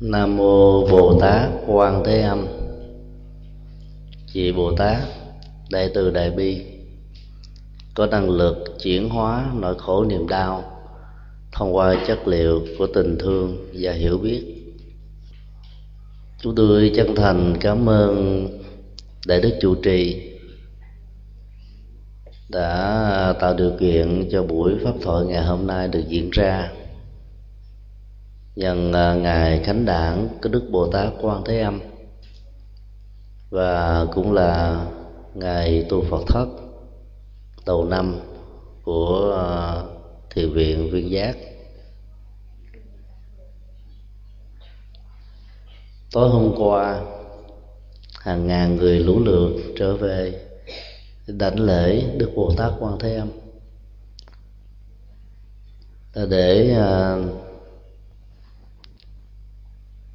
nam mô bồ tát quan thế âm. Chị bồ tát, đại từ đại bi, có năng lực chuyển hóa nỗi khổ niềm đau thông qua chất liệu của tình thương và hiểu biết. Chúng tôi chân thành cảm ơn đại đức chủ trì đã tạo điều kiện cho buổi pháp thoại ngày hôm nay được diễn ra nhân à, ngài ngày khánh đản của đức bồ tát quan thế âm. Và cũng là ngày tu phật thất đầu năm của à, thiền viện viên giác. Tối hôm qua, hàng ngàn người lũ lượt trở về đảnh lễ đức bồ tát quan thế âm. Để à,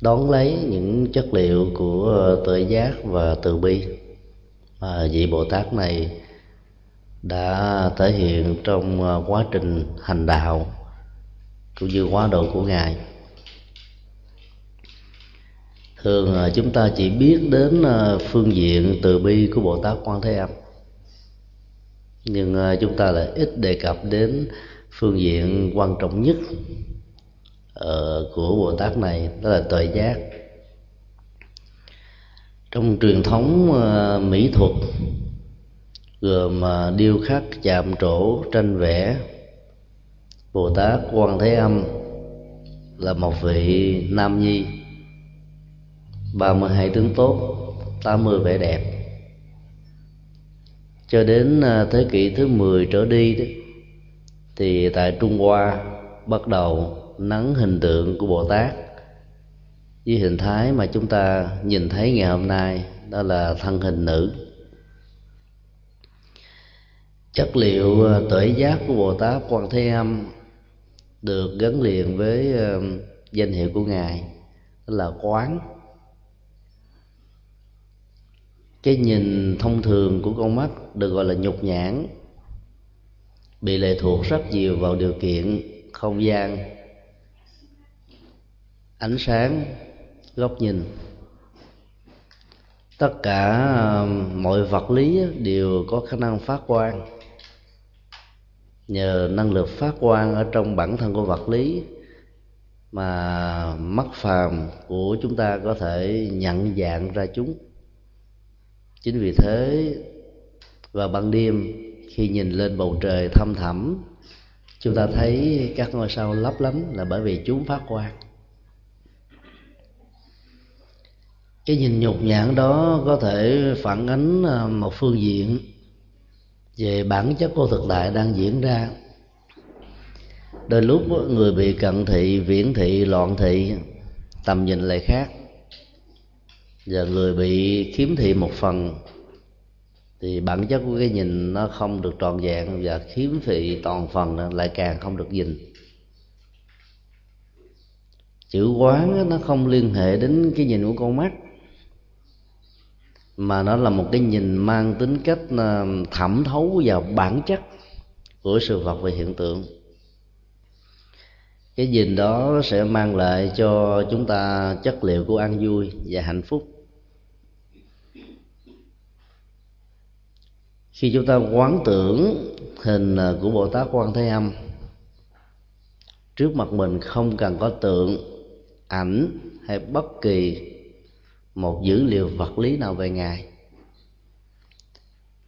đón lấy những chất liệu của tự giác và từ bi mà vị bồ tát này đã thể hiện trong quá trình hành đạo cũng như quá độ của ngài. Thường à, chúng ta chỉ biết đến à, phương diện từ bi của bồ tát quan thế âm. Nhưng à, chúng ta lại ít đề cập đến phương diện quan trọng nhất uh, của bồ tát này đó là tuệ giác. Trong truyền thống uh, mỹ thuật gồm uh, điêu khắc chạm trổ tranh vẽ bồ tát quan thế âm là một vị nam nhi 32 tướng tốt 80 vẻ đẹp. Cho đến thế kỷ thứ 10 trở đi đó, thì tại Trung Hoa bắt đầu nắng hình tượng của Bồ Tát. Với hình thái mà chúng ta nhìn thấy ngày hôm nay đó là thân hình nữ. Chất liệu ờ, à, tuệ giác của Bồ Tát Quan Thế Âm được gắn liền với ờ, danh hiệu của ngài đó là quán. Cái nhìn thông thường của con mắt được gọi là nhục nhãn bị lệ thuộc rất nhiều vào điều kiện không gian ánh sáng, góc nhìn. Tất cả mọi vật lý đều có khả năng phát quang. Nhờ năng lực phát quang ở trong bản thân của vật lý mà mắt phàm của chúng ta có thể nhận dạng ra chúng. Chính vì thế, vào ban đêm, khi nhìn lên bầu trời thăm thẳm, chúng ta thấy các ngôi sao lấp lánh là bởi vì chúng phát quang. Cái nhìn nhục nhãn đó có thể phản ánh à, một phương diện về bản chất của thực tại đang diễn ra. Đôi lúc người bị cận thị, viễn thị, loạn thị, tầm nhìn lại khác. Và người bị khiếm thị một phần, thì bản chất của cái nhìn nó không được trọn vẹn và khiếm thị toàn phần lại càng không được nhìn. Chữ quán nó không liên hệ đến cái nhìn của con mắt mà nó là một cái nhìn mang tính cách ờ, thẩm thấu vào bản chất của sự vật và hiện tượng. Cái nhìn đó sẽ mang lại cho chúng ta chất liệu của an vui và hạnh phúc. Khi chúng ta quán tưởng hình ờ, của bồ tát quan thế âm, trước mặt mình không cần có tượng, ảnh hay bất kỳ một dữ liệu vật lý nào về ngài.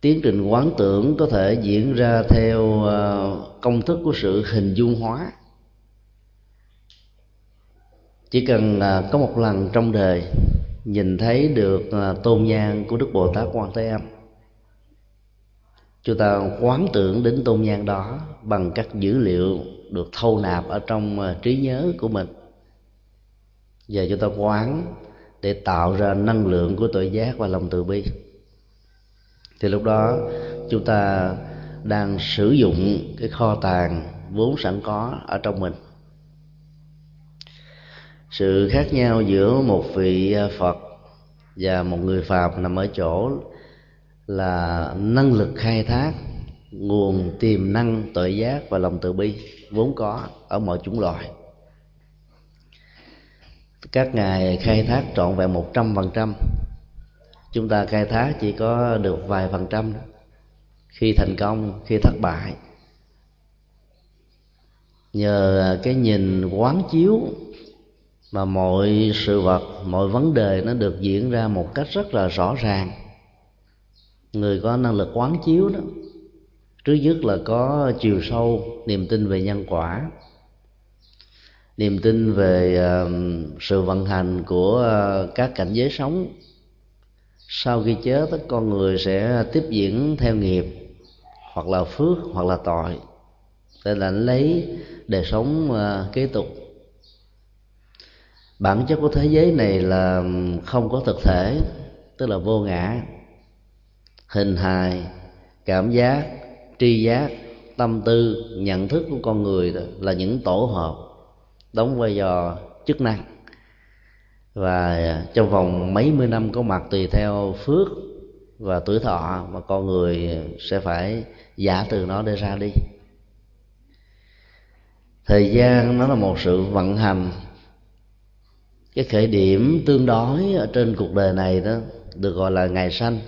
Tiến trình quán tưởng có thể diễn ra theo ờ, công thức của sự hình dung hóa. Chỉ cần có một lần trong đời nhìn thấy được ờ, tôn nhang của đức bồ tát quan thế âm, chúng ta quán tưởng đến tôn nhang đó bằng các dữ liệu được thâu nạp ở trong ờ, trí nhớ của mình. Giờ chúng ta quán để tạo ra năng lượng của tội giác và lòng từ bi. Thì lúc đó, chúng ta đang sử dụng cái kho tàng vốn sẵn có ở trong mình. Sự khác nhau giữa một vị phật và một người phàm nằm ở chỗ là năng lực khai thác, nguồn tiềm năng tội giác và lòng từ bi vốn có ở mọi chủng loại các ngài khai thác trọn vẹn một trăm phần trăm. Chúng ta khai thác chỉ có được vài phần trăm khi thành công, khi thất bại. Nhờ cái nhìn quán chiếu mà mọi sự vật, mọi vấn đề nó được diễn ra một cách rất là rõ ràng. Người có năng lực quán chiếu đó, trước nhất là có chiều sâu, niềm tin về nhân quả niềm tin về sự vận hành của ờ, các cảnh giới sống. Sau khi chết tất con người sẽ tiếp diễn theo nghiệp, hoặc là phước, hoặc là tội. Để là lấy đời sống ờ, kế tục. Bản chất của thế giới này là không có thực thể, tức là vô ngã. Hình hài, cảm giác, tri giác, tâm tư, nhận thức của con người là những tổ hợp đóng vai trò chức năng. Và trong vòng mấy mươi năm có mặt tùy theo phước và tuổi thọ mà con người sẽ phải giả từ nó để ra đi. Thời gian nó là một sự vận hành. Cái khởi điểm tương đối ở trên cuộc đời này đó được gọi là ngày sanh.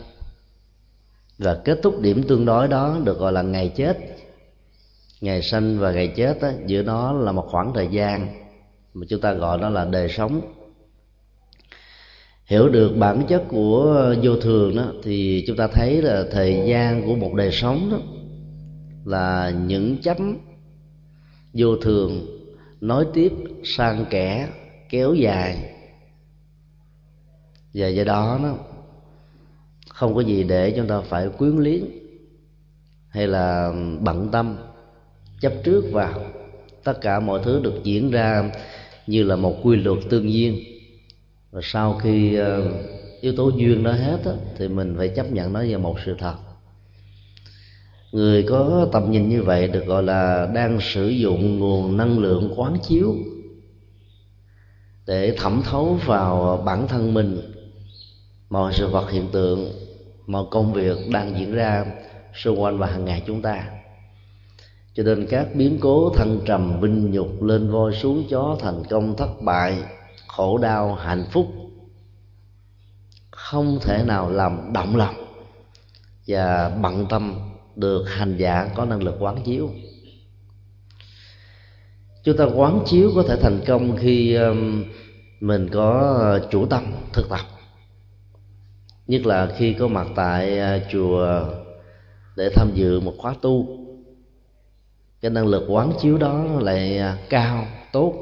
Và kết thúc điểm tương đối đó được gọi là ngày chết ngày sanh và ngày chết đó, giữa nó là một khoảng thời gian mà chúng ta gọi nó là đời sống. Hiểu được bản chất của vô thường đó thì chúng ta thấy là thời gian của một đời sống đó là những chấm vô thường nối tiếp sang kẻ kéo dài. Và do đó nó không có gì để chúng ta phải quyến luyến hay là bận tâm chấp trước vào. Tất cả mọi thứ được diễn ra như là một quy luật tương nhiên. Và sau khi ờ, yếu tố duyên đó hết á, thì mình phải chấp nhận nó như một sự thật. Người có tầm nhìn như vậy được gọi là đang sử dụng nguồn năng lượng quán chiếu để thẩm thấu vào bản thân mình. Mọi sự vật hiện tượng mọi công việc đang diễn ra xung quanh và hàng ngày chúng ta cho nên các biến cố thăng trầm, vinh nhục lên voi xuống chó thành công thất bại, khổ đau, hạnh phúc, không thể nào làm động lòng và bận tâm được hành giả có năng lực quán chiếu. Chúng ta quán chiếu có thể thành công khi um, mình có chủ tâm thực tập. Nhất là khi có mặt tại uh, chùa để tham dự một khóa tu cái năng lực quán chiếu đó lại à, cao, tốt,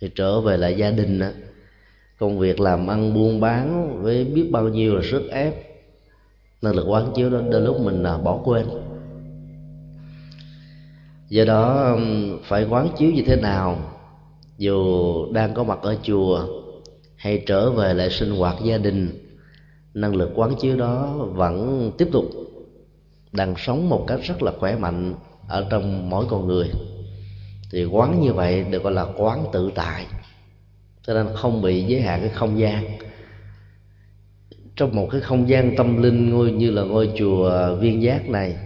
thì trở về lại gia đình công việc làm ăn, buôn bán với biết bao nhiêu là sức ép. Năng lực quán chiếu đó đôi lúc mình à, bỏ quên. Do đó phải quán chiếu như thế nào, dù đang có mặt ở chùa hay trở về lại sinh hoạt gia đình, năng lực quán chiếu đó vẫn tiếp tục đang sống một cách rất là khỏe mạnh ở trong mỗi con người. Thì quán như vậy được gọi là quán tự tại. Cho nên không bị giới hạn cái không gian. Trong một cái không gian tâm linh ngôi như là ngôi chùa viên giác này,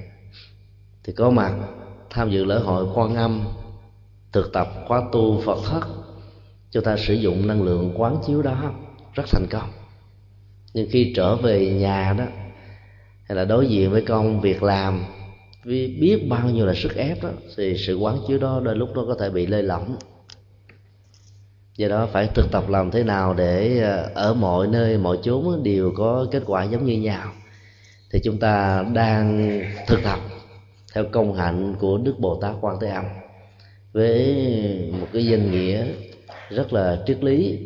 thì có mặt tham dự lễ hội quan âm, thực tập, khóa tu phật thất. Cho ta sử dụng năng lượng quán chiếu đó rất thành công. Nhưng khi trở về nhà đó, hay là đối diện với công việc làm vì biết bao nhiêu là sức ép đó, thì sự quán chiếu đó đôi lúc nó có thể bị lơi lỏng. Do đó phải thực tập làm thế nào để ờ, ở mọi nơi, mọi chốn đều có kết quả giống như nhau. Thì chúng ta đang thực tập theo công hạnh của đức bồ tát quan thế âm với một cái danh nghĩa rất là triết lý,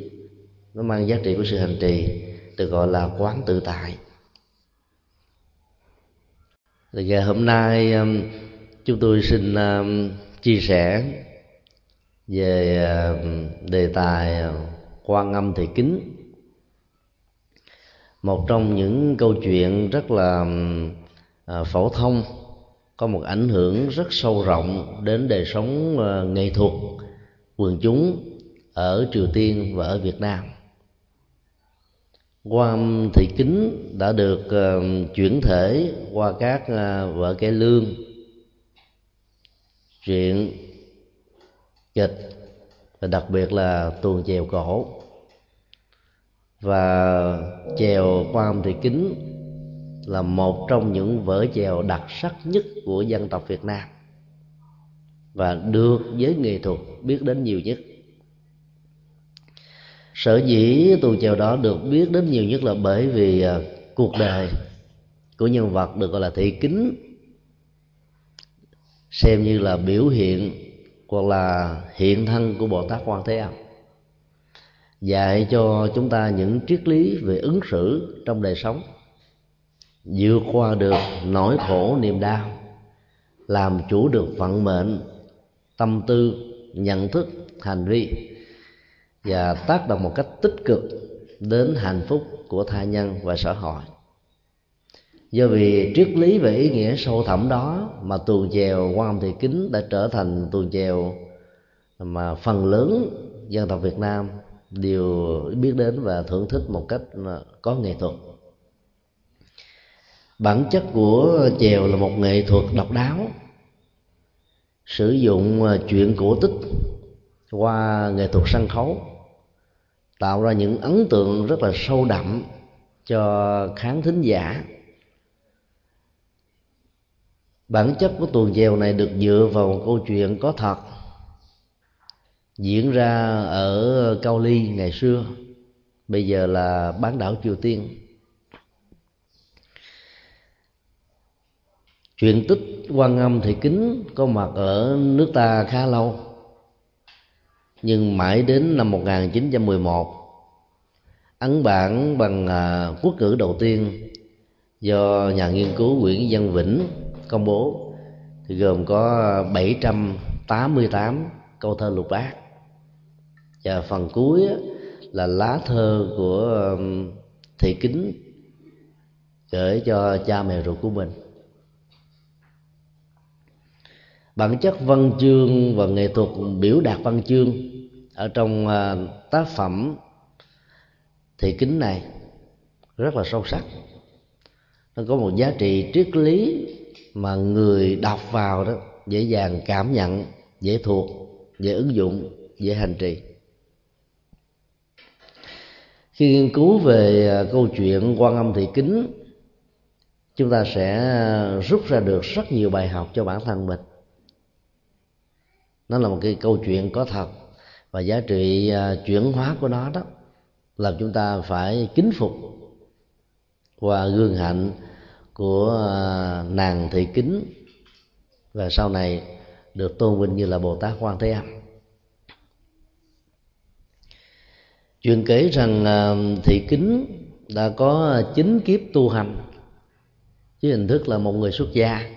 nó mang giá trị của sự hành trì, được gọi là quán tự tại thì ngày hôm nay um, chúng tôi xin um, chia sẻ về um, đề tài quan âm thị kính. Một trong những câu chuyện rất là à, phổ thông, có một ảnh hưởng rất sâu rộng đến đời sống à, nghệ thuật quần chúng ở triều tiên và ở việt nam quan thị kính đã được uh, chuyển thể qua các uh, vở cải lương. Truyện kịch và đặc biệt là tuồng chèo cổ. Và chèo quan âm thị kính là một trong những vở chèo đặc sắc nhất của dân tộc Việt Nam và được giới nghệ thuật biết đến nhiều nhất sở dĩ tuồng chèo đó được biết đến nhiều nhất là bởi vì à, cuộc đời của nhân vật được gọi là thị kính, xem như là biểu hiện hoặc là hiện thân của bồ tát quan thế âm, dạy cho chúng ta những triết lý về ứng xử trong đời sống, vượt qua được nỗi khổ niềm đau, làm chủ được vận mệnh, tâm tư, nhận thức, hành vi và tác động một cách tích cực đến hạnh phúc của tha nhân và xã hội. Do vì triết lý về ý nghĩa sâu thẳm đó mà tuồng chèo quan âm thị kính đã trở thành tuồng chèo mà phần lớn dân tộc Việt Nam đều biết đến và thưởng thức một cách ờ, có nghệ thuật. Bản chất của chèo là một nghệ thuật độc đáo, sử dụng ờ, chuyện cổ tích qua nghệ thuật sân khấu tạo ra những ấn tượng rất là sâu đậm cho khán thính giả. Bản chất của tuồng chèo này được dựa vào một câu chuyện có thật, diễn ra ở cao ly ngày xưa, bây giờ là bán đảo triều tiên. Chuyện tích quan âm thị kính có mặt ở nước ta khá lâu nhưng mãi đến năm 1911 ấn bản bằng à, quốc ngữ đầu tiên do nhà nghiên cứu Nguyễn Văn Vĩnh công bố thì gồm có 788 câu thơ lục bát. Và phần cuối là lá thơ của thị kính gửi cho cha mẹ ruột của mình bản chất văn chương và nghệ thuật biểu đạt văn chương ở trong à, tác phẩm thị kính này rất là sâu sắc. Nó có một giá trị triết lý mà người đọc vào đó dễ dàng cảm nhận, dễ thuộc, dễ ứng dụng, dễ hành trì. Khi nghiên cứu về à, câu chuyện quan âm thị kính, chúng ta sẽ à, rút ra được rất nhiều bài học cho bản thân mình nó là một cái câu chuyện có thật. Và giá trị à, chuyển hóa của nó đó làm chúng ta phải kính phục và gương hạnh của à, nàng thị kính. Và sau này được tôn vinh như là bồ tát quan thế âm. Chuyện kể rằng à, thị kính đã có chín kiếp tu hành với hình thức là một người xuất gia.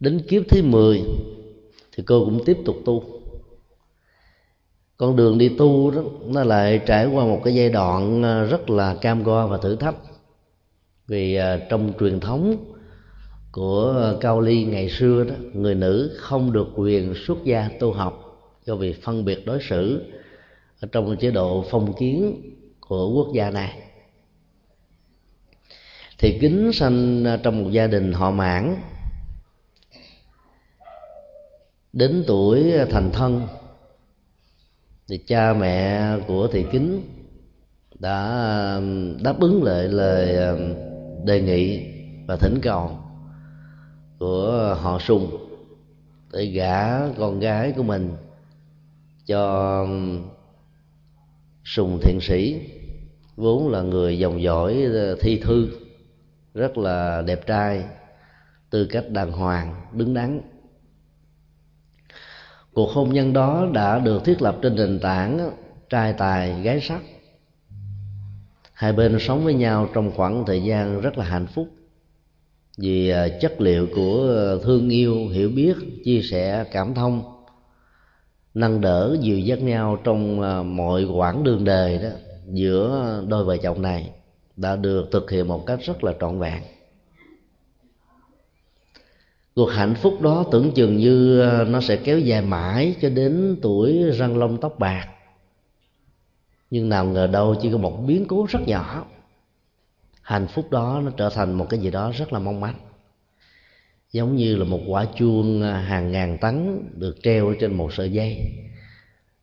Đến kiếp thứ 10 thì cô cũng tiếp tục tu. Con đường đi tu đó, nó lại trải qua một cái giai đoạn à, rất là cam go và thử thách. Vì à, trong truyền thống của cao ly ngày xưa đó, người nữ không được quyền xuất gia tu học do vì phân biệt đối xử ở trong chế độ phong kiến của quốc gia này. Thì kính sanh à, trong một gia đình họ mãn đến tuổi thành thân, thì cha mẹ của thị kính đã um, đáp ứng lại lời um, đề nghị và thỉnh cầu của họ sùng để gả con gái của mình cho um, sùng thiện sĩ, vốn là người dòng dõi uh, thi thư, rất là đẹp trai, tư cách đàng hoàng, đứng đắn cuộc hôn nhân đó đã được thiết lập trên nền tảng trai tài, gái sắc. Hai bên sống với nhau trong khoảng thời gian rất là hạnh phúc. Vì à, chất liệu của thương yêu, hiểu biết, chia sẻ, cảm thông, nâng đỡ dìu dắt nhau trong à, mọi quãng đường đời đó giữa đôi vợ chồng này đã được thực hiện một cách rất là trọn vẹn cuộc hạnh phúc đó tưởng chừng như ờ, nó sẽ kéo dài mãi cho đến tuổi răng lông tóc bạc. Nhưng nào ngờ đâu chỉ có một biến cố rất nhỏ. Hạnh phúc đó nó trở thành một cái gì đó rất là mong manh. Giống như là một quả chuông ờ, hàng ngàn tấn được treo trên một sợi dây.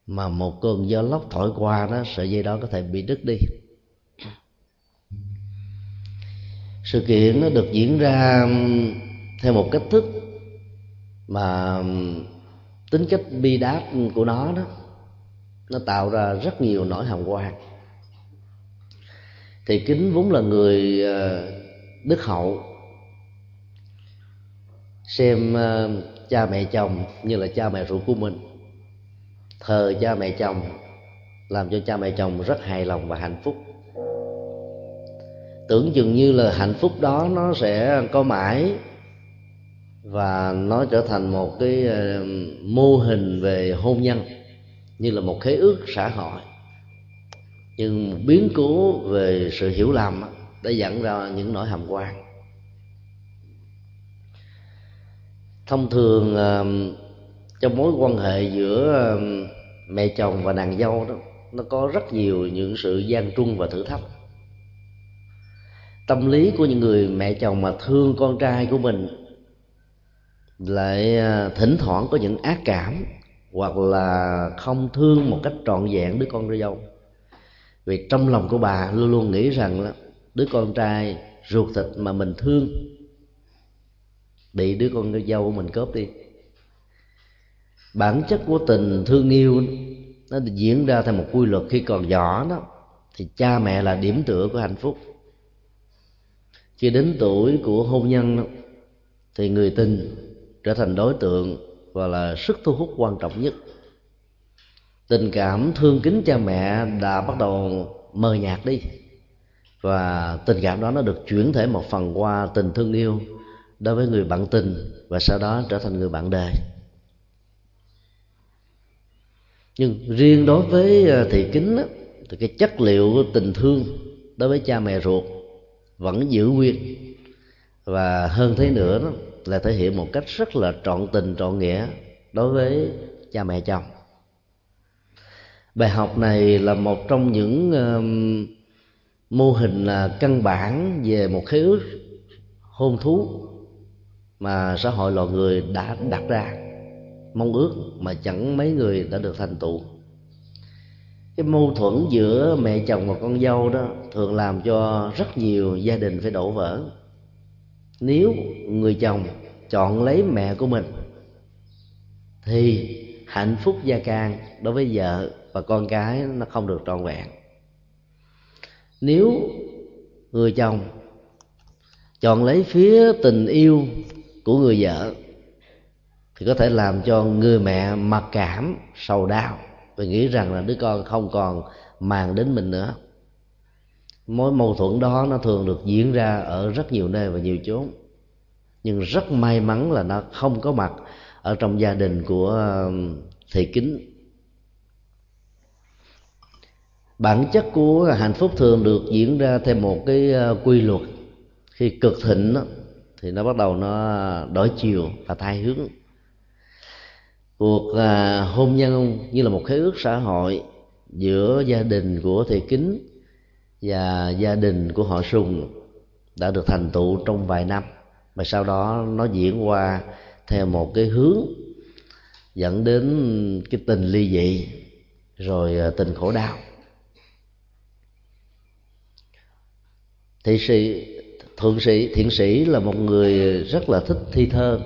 Mà một cơn gió lốc thổi qua đó, sợi dây đó có thể bị đứt đi. Sự kiện nó được diễn ra theo một cách thức mà tính cách bi đát của nó đó, nó tạo ra rất nhiều nỗi hàm quan thì kính vốn là người ờ, đức hậu, xem ờ, cha mẹ chồng như là cha mẹ ruột của mình, thờ cha mẹ chồng, làm cho cha mẹ chồng rất hài lòng và hạnh phúc. Tưởng chừng như là hạnh phúc đó nó sẽ có mãi và nó trở thành một cái ờ, mô hình về hôn nhân, như là một khế ước xã hội. Nhưng biến cố về sự hiểu lầm đã dẫn ra những nỗi hàm quan. Thông thường ờ, trong mối quan hệ giữa ờ, mẹ chồng và nàng dâu đó, nó có rất nhiều những sự gian truân và thử thách. Tâm lý của những người mẹ chồng mà thương con trai của mình lại à, thỉnh thoảng có những ác cảm, hoặc là không thương một cách trọn vẹn đứa con dâu. Vì trong lòng của bà luôn luôn nghĩ rằng là đứa con trai ruột thịt mà mình thương, bị đứa con dâu của mình cướp đi. Bản chất của tình thương yêu nó diễn ra theo một quy luật khi còn nhỏ đó, thì cha mẹ là điểm tựa của hạnh phúc. Khi đến tuổi của hôn nhân thì người tình trở thành đối tượng và là sức thu hút quan trọng nhất. Tình cảm thương kính cha mẹ đã bắt đầu mờ nhạt đi. Và tình cảm đó nó được chuyển thể một phần qua tình thương yêu đối với người bạn tình và sau đó trở thành người bạn đời. Nhưng riêng đối với à, thị kính thì cái chất liệu của tình thương đối với cha mẹ ruột vẫn giữ nguyên. Và hơn thế nữa đó là thể hiện một cách rất là trọn tình trọn nghĩa đối với cha mẹ chồng. Bài học này là một trong những uh, mô hình là căn bản về một khế ước hôn thú mà xã hội loài người đã đặt ra mong ước mà chẳng mấy người đã được thành tựu. Cái mâu thuẫn giữa mẹ chồng và con dâu đó thường làm cho rất nhiều gia đình phải đổ vỡ nếu người chồng chọn lấy mẹ của mình, thì hạnh phúc gia can đối với vợ và con cái nó không được trọn vẹn. Nếu người chồng chọn lấy phía tình yêu của người vợ, thì có thể làm cho người mẹ mặc cảm, sầu đau và nghĩ rằng là đứa con không còn màng đến mình nữa mối mâu thuẫn đó nó thường được diễn ra ở rất nhiều nơi và nhiều chốn. Nhưng rất may mắn là nó không có mặt ở trong gia đình của um, thầy thị kính. Bản chất của hạnh phúc thường được diễn ra theo một cái uh, quy luật. Khi cực thịnh đó, thì nó bắt đầu nó đổi chiều và thay hướng. Cuộc uh, hôn nhân như là một khế ước xã hội giữa gia đình của thầy kính và gia đình của họ sùng đã được thành tựu trong vài năm. Và sau đó nó diễn qua theo một cái hướng dẫn đến cái tình ly dị, rồi à, tình khổ đau. Thị sĩ, thượng sĩ, thiện sĩ là một người rất là thích thi thơ.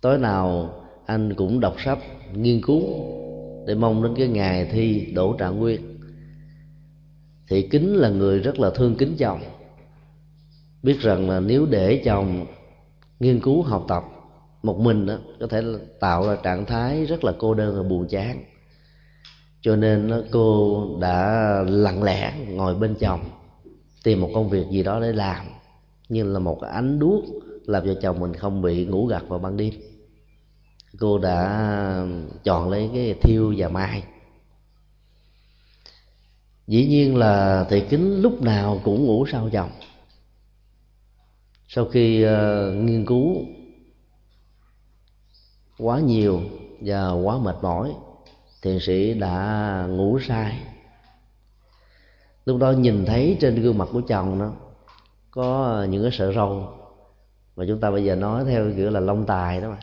Tối nào anh cũng đọc sách, nghiên cứu để mong đến cái ngày thi đỗ trạng nguyên thì kính là người rất là thương kính chồng. Biết rằng là nếu để chồng nghiên cứu học tập một mình đó, có thể tạo ra trạng thái rất là cô đơn và buồn chán. Cho nên đó, cô đã lặng lẽ ngồi bên chồng tìm một công việc gì đó để làm như là một ánh đuốc làm cho chồng mình không bị ngủ gật vào ban đêm. Cô đã chọn lấy cái thiêu và mai dĩ nhiên là thị kính lúc nào cũng ngủ sau chồng sau khi uh, nghiên cứu quá nhiều và quá mệt mỏi thiền sĩ đã ngủ sai. Lúc đó nhìn thấy trên gương mặt của chồng nó có những cái sợi râu mà chúng ta bây giờ nói theo kiểu là lông tài đó mà.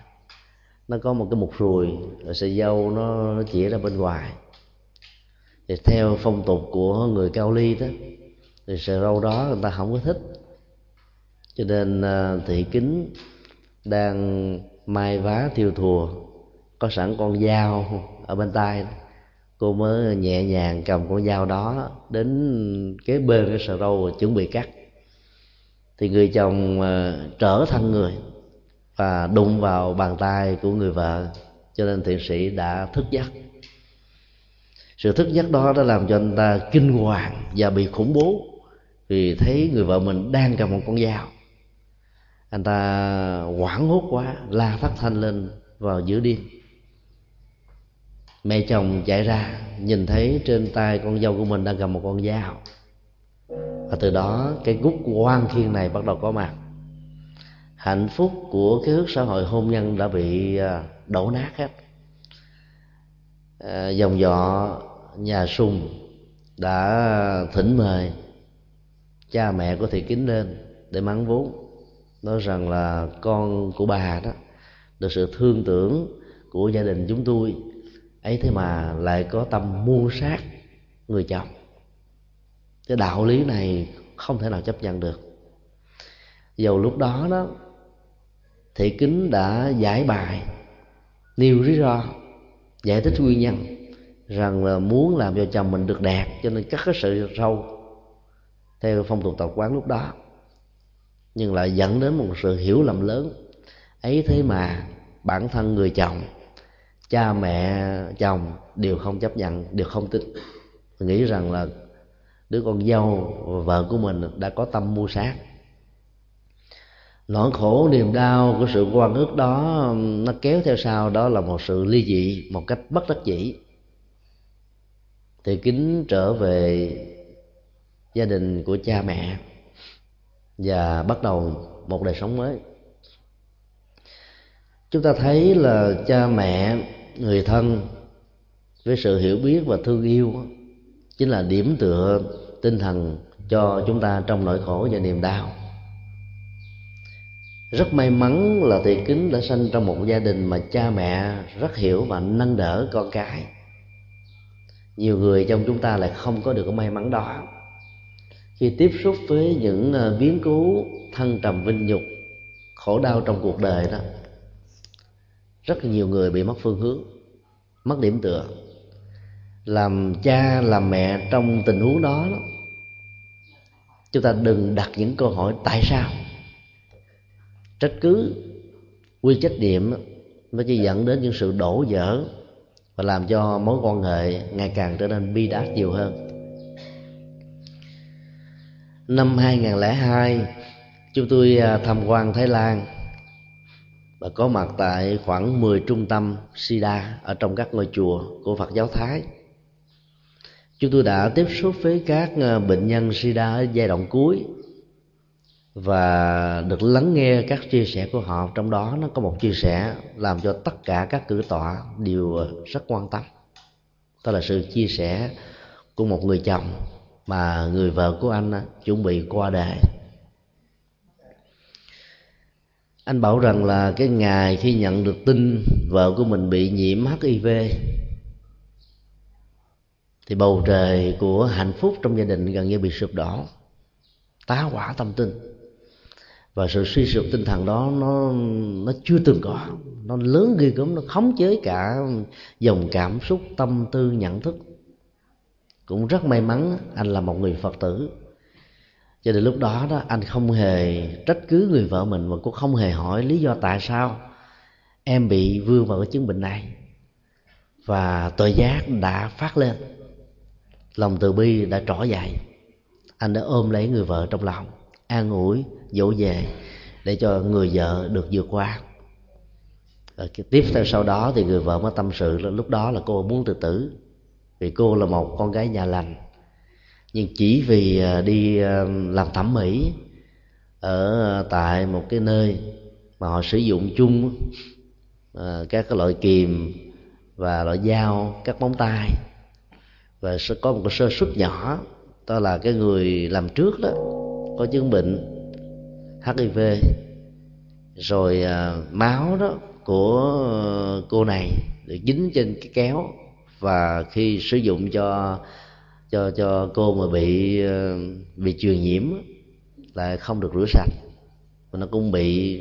Nó có một cái mục ruồi rồi sợi dâu nó, nó chỉ ra bên ngoài thì theo phong tục của người cao ly đó, thì sợi râu đó người ta không có thích. Cho nên à, thị kính đang mai vá thiêu thùa, có sẵn con dao ở bên tay cô mới nhẹ nhàng cầm con dao đó đến kế bên cái sợi râu chuẩn bị cắt. Thì người chồng à, trở thân người và đụng vào bàn tay của người vợ, cho nên thiện sĩ đã thức giấc sự thức giấc đó đã làm cho anh ta kinh hoàng và bị khủng bố vì thấy người vợ mình đang cầm một con dao. Anh ta hoảng hốt quá la phát thanh lên vào giữa đêm. Mẹ chồng chạy ra nhìn thấy trên tay con dâu của mình đang cầm một con dao. Và từ đó cái gút quan khiên này bắt đầu có mặt. Hạnh phúc của cái ước xã hội hôn nhân đã bị à, đổ nát hết. À, dòng dọ nhà sùng đã thỉnh mời. Cha mẹ của thị kính lên để mắng vốn. Nói rằng là con của bà đó, được sự thương tưởng của gia đình chúng tôi. Ấy thế mà lại có tâm mua sát người chồng. Cái đạo lý này không thể nào chấp nhận được. Dầu lúc đó đó, thị kính đã giải bài, nêu lý do giải thích nguyên nhân rằng là muốn làm cho chồng mình được đẹp, cho nên cắt cái sự râu theo phong tục tập quán lúc đó. Nhưng lại dẫn đến một sự hiểu lầm lớn. Ấy thế mà bản thân người chồng, cha mẹ chồng đều không chấp nhận, đều không tin. Nghĩ rằng là đứa con dâu và vợ của mình đã có tâm mua sát. Nỗi khổ, niềm đau của sự quan ước đó, nó kéo theo sau đó là một sự ly dị, một cách bất đắc dĩ thì kính trở về gia đình của cha mẹ và bắt đầu một đời sống mới. Chúng ta thấy là cha mẹ, người thân với sự hiểu biết và thương yêu chính là điểm tựa tinh thần cho chúng ta trong nỗi khổ và niềm đau. Rất may mắn là thị kính đã sinh trong một gia đình mà cha mẹ rất hiểu và nâng đỡ con cái nhiều người trong chúng ta lại không có được cái may mắn đó. Khi tiếp xúc với những ờ, biến cố thăng trầm vinh nhục khổ đau trong cuộc đời đó rất nhiều người bị mất phương hướng mất điểm tựa. Làm cha làm mẹ trong tình huống đó, đó chúng ta đừng đặt những câu hỏi tại sao. Trách cứ quy trách nhiệm nó chỉ dẫn đến những sự đổ vỡ và làm cho mối quan hệ ngày càng trở nên bi đát nhiều hơn năm 2002 chúng tôi à, tham quan Thái Lan và có mặt tại khoảng 10 trung tâm Sida ở trong các ngôi chùa của Phật giáo Thái. Chúng tôi đã tiếp xúc với các à, bệnh nhân Sida ở giai đoạn cuối và được lắng nghe các chia sẻ của họ. Trong đó nó có một chia sẻ làm cho tất cả các cử tọa đều rất quan tâm. Đó là sự chia sẻ của một người chồng mà người vợ của anh à, chuẩn bị qua đời. Anh bảo rằng là cái ngày khi nhận được tin vợ của mình bị nhiễm hiv thì bầu trời của hạnh phúc trong gia đình gần như bị sụp đổ. Tá hỏa tâm tinh và sự suy sụp tinh thần đó, nó nó chưa từng có. Nó lớn ghê gớm, nó khống chế cả dòng cảm xúc, tâm tư, nhận thức. Cũng rất may mắn, anh là một người phật tử. Cho nên lúc đó đó, anh không hề trách cứ người vợ mình và cũng không hề hỏi lý do tại sao em bị vương vào cái chứng bệnh này. Và tội giác đã phát lên. Lòng từ bi đã trỏ dậy. Anh đã ôm lấy người vợ trong lòng an ủi, dỗ về để cho người vợ được vượt qua. Rồi tiếp theo sau đó thì người vợ mới tâm sự lúc đó là cô muốn tự tử, vì cô là một con gái nhà lành. Nhưng chỉ vì à, đi à, làm thẩm mỹ ở tại một cái nơi mà họ sử dụng chung à, các cái loại kìm và loại dao, các móng tay. Và sẽ có một cái sơ suất nhỏ, đó là cái người làm trước đó có chứng bệnh hiv rồi à, máu đó của cô này được dính trên cái kéo. Và khi sử dụng cho cho cho cô mà bị à, bị truyền nhiễm là không được rửa sạch. Và nó cũng bị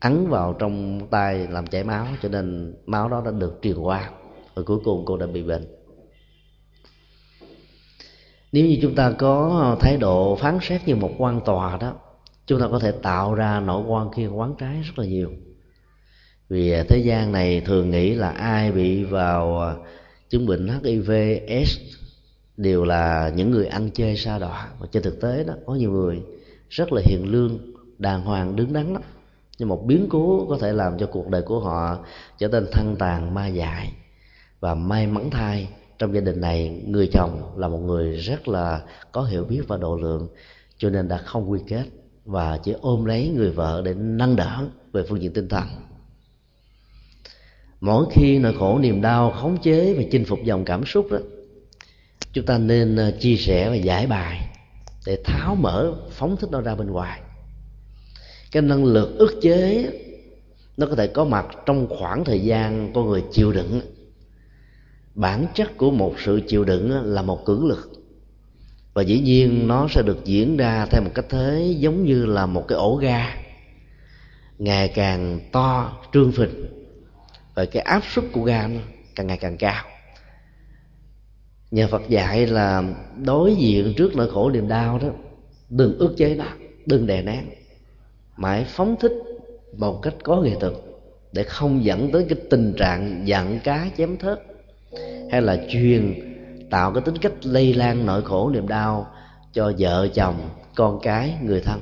ấn vào trong tay làm chảy máu, cho nên máu đó đã được truyền qua. Và cuối cùng cô đã bị bệnh nếu như chúng ta có ờ, thái độ phán xét như một quan tòa đó, chúng ta có thể tạo ra nỗi quan kia quán trái rất là nhiều. Vì ờ, thế gian này thường nghĩ là ai bị vào ờ, chứng bệnh hiv s đều là những người ăn chơi sa đọa. Mà trên thực tế đó, có nhiều người rất là hiền lương, đàng hoàng, đứng đắn lắm. Nhưng một biến cố có thể làm cho cuộc đời của họ trở nên thăng tàn, ma dại và may mắn thay trong gia đình này, người chồng là một người rất là có hiểu biết và độ lượng, cho nên đã không quy kết và chỉ ôm lấy người vợ để nâng đỡ về phương diện tinh thần. Mỗi khi nỗi khổ, niềm đau khống chế và chinh phục dòng cảm xúc đó, chúng ta nên ờ, chia sẻ và giải bài để tháo mở phóng thích nó ra bên ngoài. Cái năng lực ức chế, nó có thể có mặt trong khoảng thời gian con người chịu đựng bản chất của một sự chịu đựng là một cưỡng lực. Và dĩ nhiên nó sẽ được diễn ra theo một cách thế giống như là một cái ổ ga. Ngày càng to, trương phình. Và cái áp suất của ga nó càng ngày càng cao. Nhà phật dạy là đối diện trước nỗi khổ niềm đau đó, đừng ức chế nó, đừng đè nén. Mãi phóng thích một cách có nghệ thuật để không dẫn tới cái tình trạng giận cá chém thớt hay là truyền tạo cái tính cách lây lan nỗi khổ niềm đau cho vợ, chồng, con cái, người thân.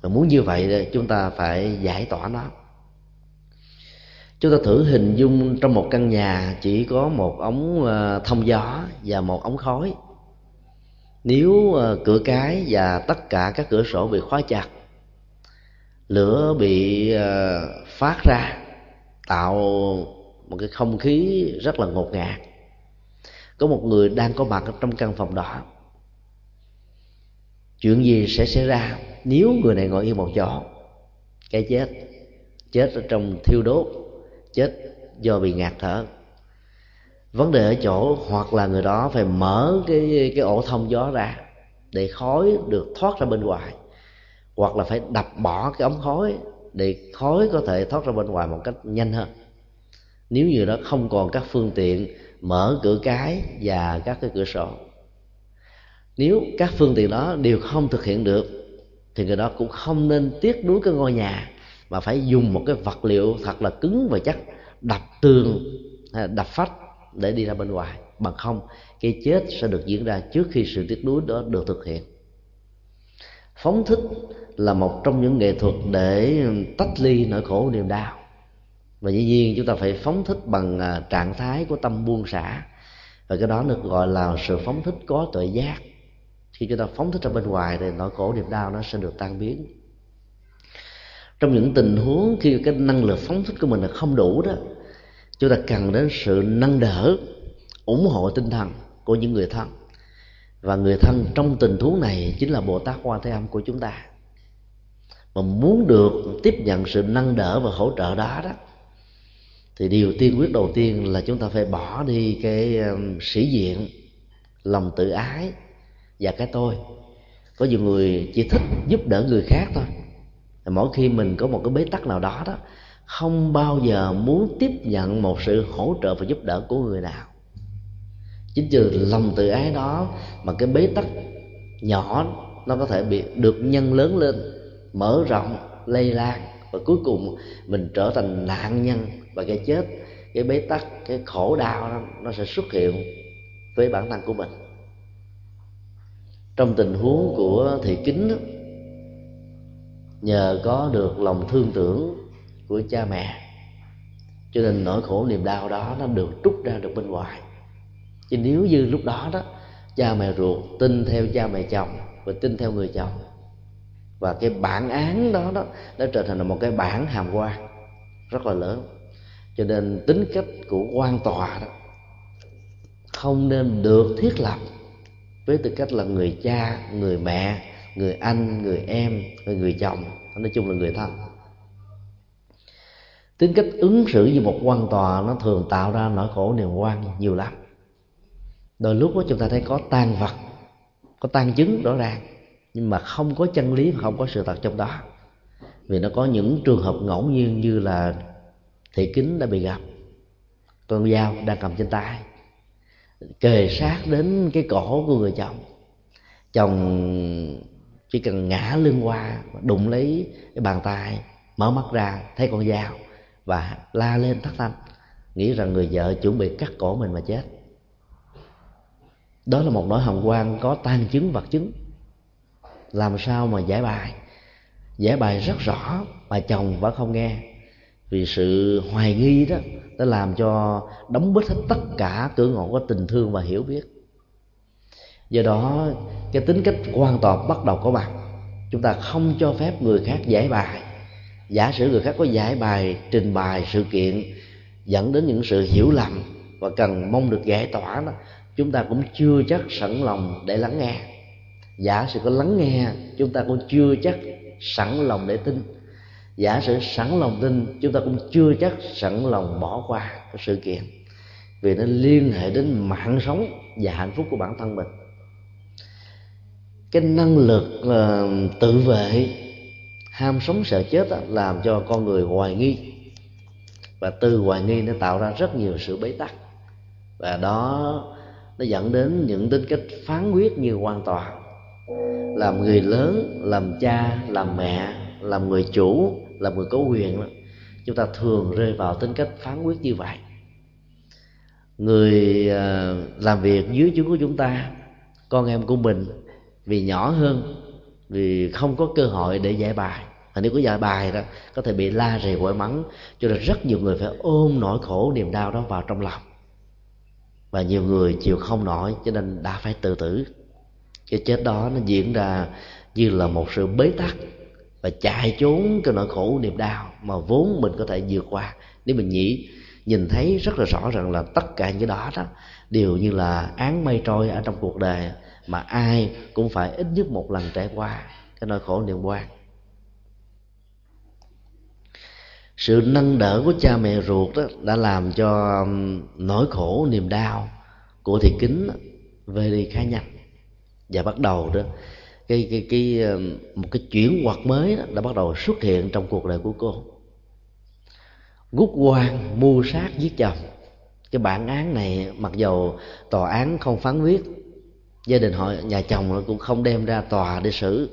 Và muốn như vậy chúng ta phải giải tỏa nó. Chúng ta thử hình dung trong một căn nhà chỉ có một ống ờ, thông gió và một ống khói. Nếu ờ, cửa cái và tất cả các cửa sổ bị khóa chặt, lửa bị ờ, phát ra, tạo một cái không khí rất là ngột ngạt. Có một người đang có mặt trong căn phòng đó. Chuyện gì sẽ xảy ra nếu người này ngồi yên một chỗ? Cái chết chết ở trong thiêu đốt, chết do bị ngạt thở. Vấn đề ở chỗ hoặc là người đó phải mở cái cái ổ thông gió ra để khói được thoát ra bên ngoài, hoặc là phải đập bỏ cái ống khói để khói có thể thoát ra bên ngoài một cách nhanh hơn nếu như đó không còn các phương tiện mở cửa cái và các cái cửa sổ. Nếu các phương tiện đó đều không thực hiện được, thì người đó cũng không nên tiếc nuối cái ngôi nhà, mà phải dùng một cái vật liệu thật là cứng và chắc, đập tường à, đập phách để đi ra bên ngoài. Bằng không, cái chết sẽ được diễn ra trước khi sự tiếc nuối đó được thực hiện. Phóng thích là một trong những nghệ thuật để tách ly nỗi khổ niềm đau và dĩ nhiên chúng ta phải phóng thích bằng à, trạng thái của tâm buông xả. Và cái đó được gọi là sự phóng thích có tuệ giác. Khi chúng ta phóng thích ra bên ngoài thì nỗi khổ niềm đau nó sẽ được tan biến. Trong những tình huống khi cái năng lực phóng thích của mình là không đủ đó, chúng ta cần đến sự nâng đỡ, ủng hộ tinh thần của những người thân. Và người thân trong tình huống này chính là bồ tát quan thế âm của chúng ta. Mà muốn được tiếp nhận sự nâng đỡ và hỗ trợ đó đó thì điều tiên quyết đầu tiên là chúng ta phải bỏ đi cái sĩ diện, lòng tự ái và cái tôi. Có nhiều người chỉ thích giúp đỡ người khác thôi. Mỗi khi mình có một cái bế tắc nào đó đó, không bao giờ muốn tiếp nhận một sự hỗ trợ và giúp đỡ của người nào. Chính từ lòng tự ái đó mà cái bế tắc nhỏ nó có thể bị, được nhân lớn lên, mở rộng, lây lan và cuối cùng mình trở thành nạn nhân và cái chết cái bế tắc cái khổ đau đó, nó sẽ xuất hiện với bản thân của mình. Trong tình huống của thị kính đó, nhờ có được lòng thương tưởng của cha mẹ cho nên nỗi khổ niềm đau đó nó được trút ra được bên ngoài. Chứ nếu như lúc đó đó cha mẹ ruột tin theo cha mẹ chồng và tin theo người chồng và cái bản án đó đó nó trở thành một cái bản hàm quan rất là lớn cho nên tính cách của quan tòa đó không nên được thiết lập với tư cách là người cha, người mẹ, người anh, người em, người chồng, nói chung là người thân. Tính cách ứng xử như một quan tòa nó thường tạo ra nỗi khổ niềm quan nhiều lắm. Đôi lúc đó chúng ta thấy có tan vật, có tan chứng rõ ràng, nhưng mà không có chân lý, không có sự thật trong đó. Vì nó có những trường hợp ngẫu nhiên như là thị kính đã bị gặp. Con dao đang cầm trên tay. Kề sát đến cái cổ của người chồng. Chồng chỉ cần ngã lưng qua, đụng lấy cái bàn tay, mở mắt ra, thấy con dao và la lên thất thanh, nghĩ rằng người vợ chuẩn bị cắt cổ mình mà chết. Đó là một nỗi hồng quan có tan chứng vật chứng. Làm sao mà giải bài? Giải bài rất rõ mà chồng vẫn không nghe vì sự hoài nghi đó đã làm cho đóng bít hết tất cả cửa ngõ của tình thương và hiểu biết. Do đó, cái tính cách hoàn toàn bắt đầu có mặt. Chúng ta không cho phép người khác giải bài. Giả sử người khác có giải bài, trình bày sự kiện, dẫn đến những sự hiểu lầm và cần mong được giải tỏa đó, chúng ta cũng chưa chắc sẵn lòng để lắng nghe. Giả sử có lắng nghe, chúng ta cũng chưa chắc sẵn lòng để tin giả sử sẵn lòng tin chúng ta cũng chưa chắc sẵn lòng bỏ qua cái sự kiện. Vì nó liên hệ đến mạng sống và hạnh phúc của bản thân mình. Cái năng lực uh, tự vệ ham sống sợ chết đó, làm cho con người hoài nghi. Và từ hoài nghi nó tạo ra rất nhiều sự bế tắc. Và đó nó dẫn đến những tính cách phán quyết như hoàn toàn. Làm người lớn làm cha làm mẹ làm người chủ là người có quyền đó, chúng ta thường rơi vào tính cách phán quyết như vậy. Người à, làm việc dưới chúng của chúng ta con em của mình vì nhỏ hơn vì không có cơ hội để giải bài. Và nếu có giải bài đó có thể bị la rầy quậy mắng cho nên rất nhiều người phải ôm nỗi khổ niềm đau đó vào trong lòng. Và nhiều người chịu không nổi cho nên đã phải tự tử. Cái chết đó nó diễn ra như là một sự bế tắc và chạy trốn cái nỗi khổ niềm đau mà vốn mình có thể vượt qua. Nếu mình nhỉ nhìn thấy rất là rõ rằng là tất cả những đó đó đều như là án mây trôi ở trong cuộc đời mà ai cũng phải ít nhất một lần trải qua cái nỗi khổ niềm quan. Sự nâng đỡ của cha mẹ ruột đó đã làm cho um, nỗi khổ niềm đau của thị kính về đi khá nhanh. Và bắt đầu đó cái cái cái ờ, một cái chuyển hoạt mới đó đã bắt đầu xuất hiện trong cuộc đời của cô. Gút quan mưu sát giết chồng. Cái bản án này, mặc dầu tòa án không phán quyết, gia đình họ, nhà chồng cũng không đem ra tòa để xử.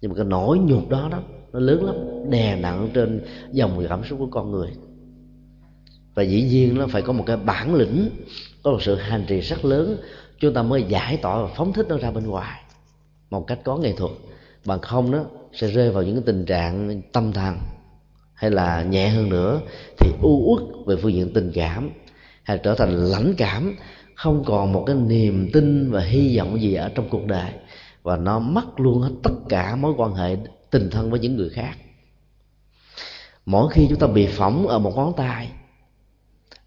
Nhưng mà cái nỗi nhục đó đó, nó lớn lắm, đè nặng trên dòng cảm xúc của con người. Và dĩ nhiên nó phải có một cái bản lĩnh, có một sự hành trì rất lớn, chúng ta mới giải tỏa và phóng thích nó ra bên ngoài một cách có nghệ thuật. Bằng không đó sẽ rơi vào những tình trạng tâm thần hay là nhẹ hơn nữa thì u uất về phương diện tình cảm hay trở thành lãnh cảm không còn một cái niềm tin và hy vọng gì ở trong cuộc đời. Và nó mất luôn hết tất cả mối quan hệ tình thân với những người khác. Mỗi khi chúng ta bị phỏng ở một ngón tay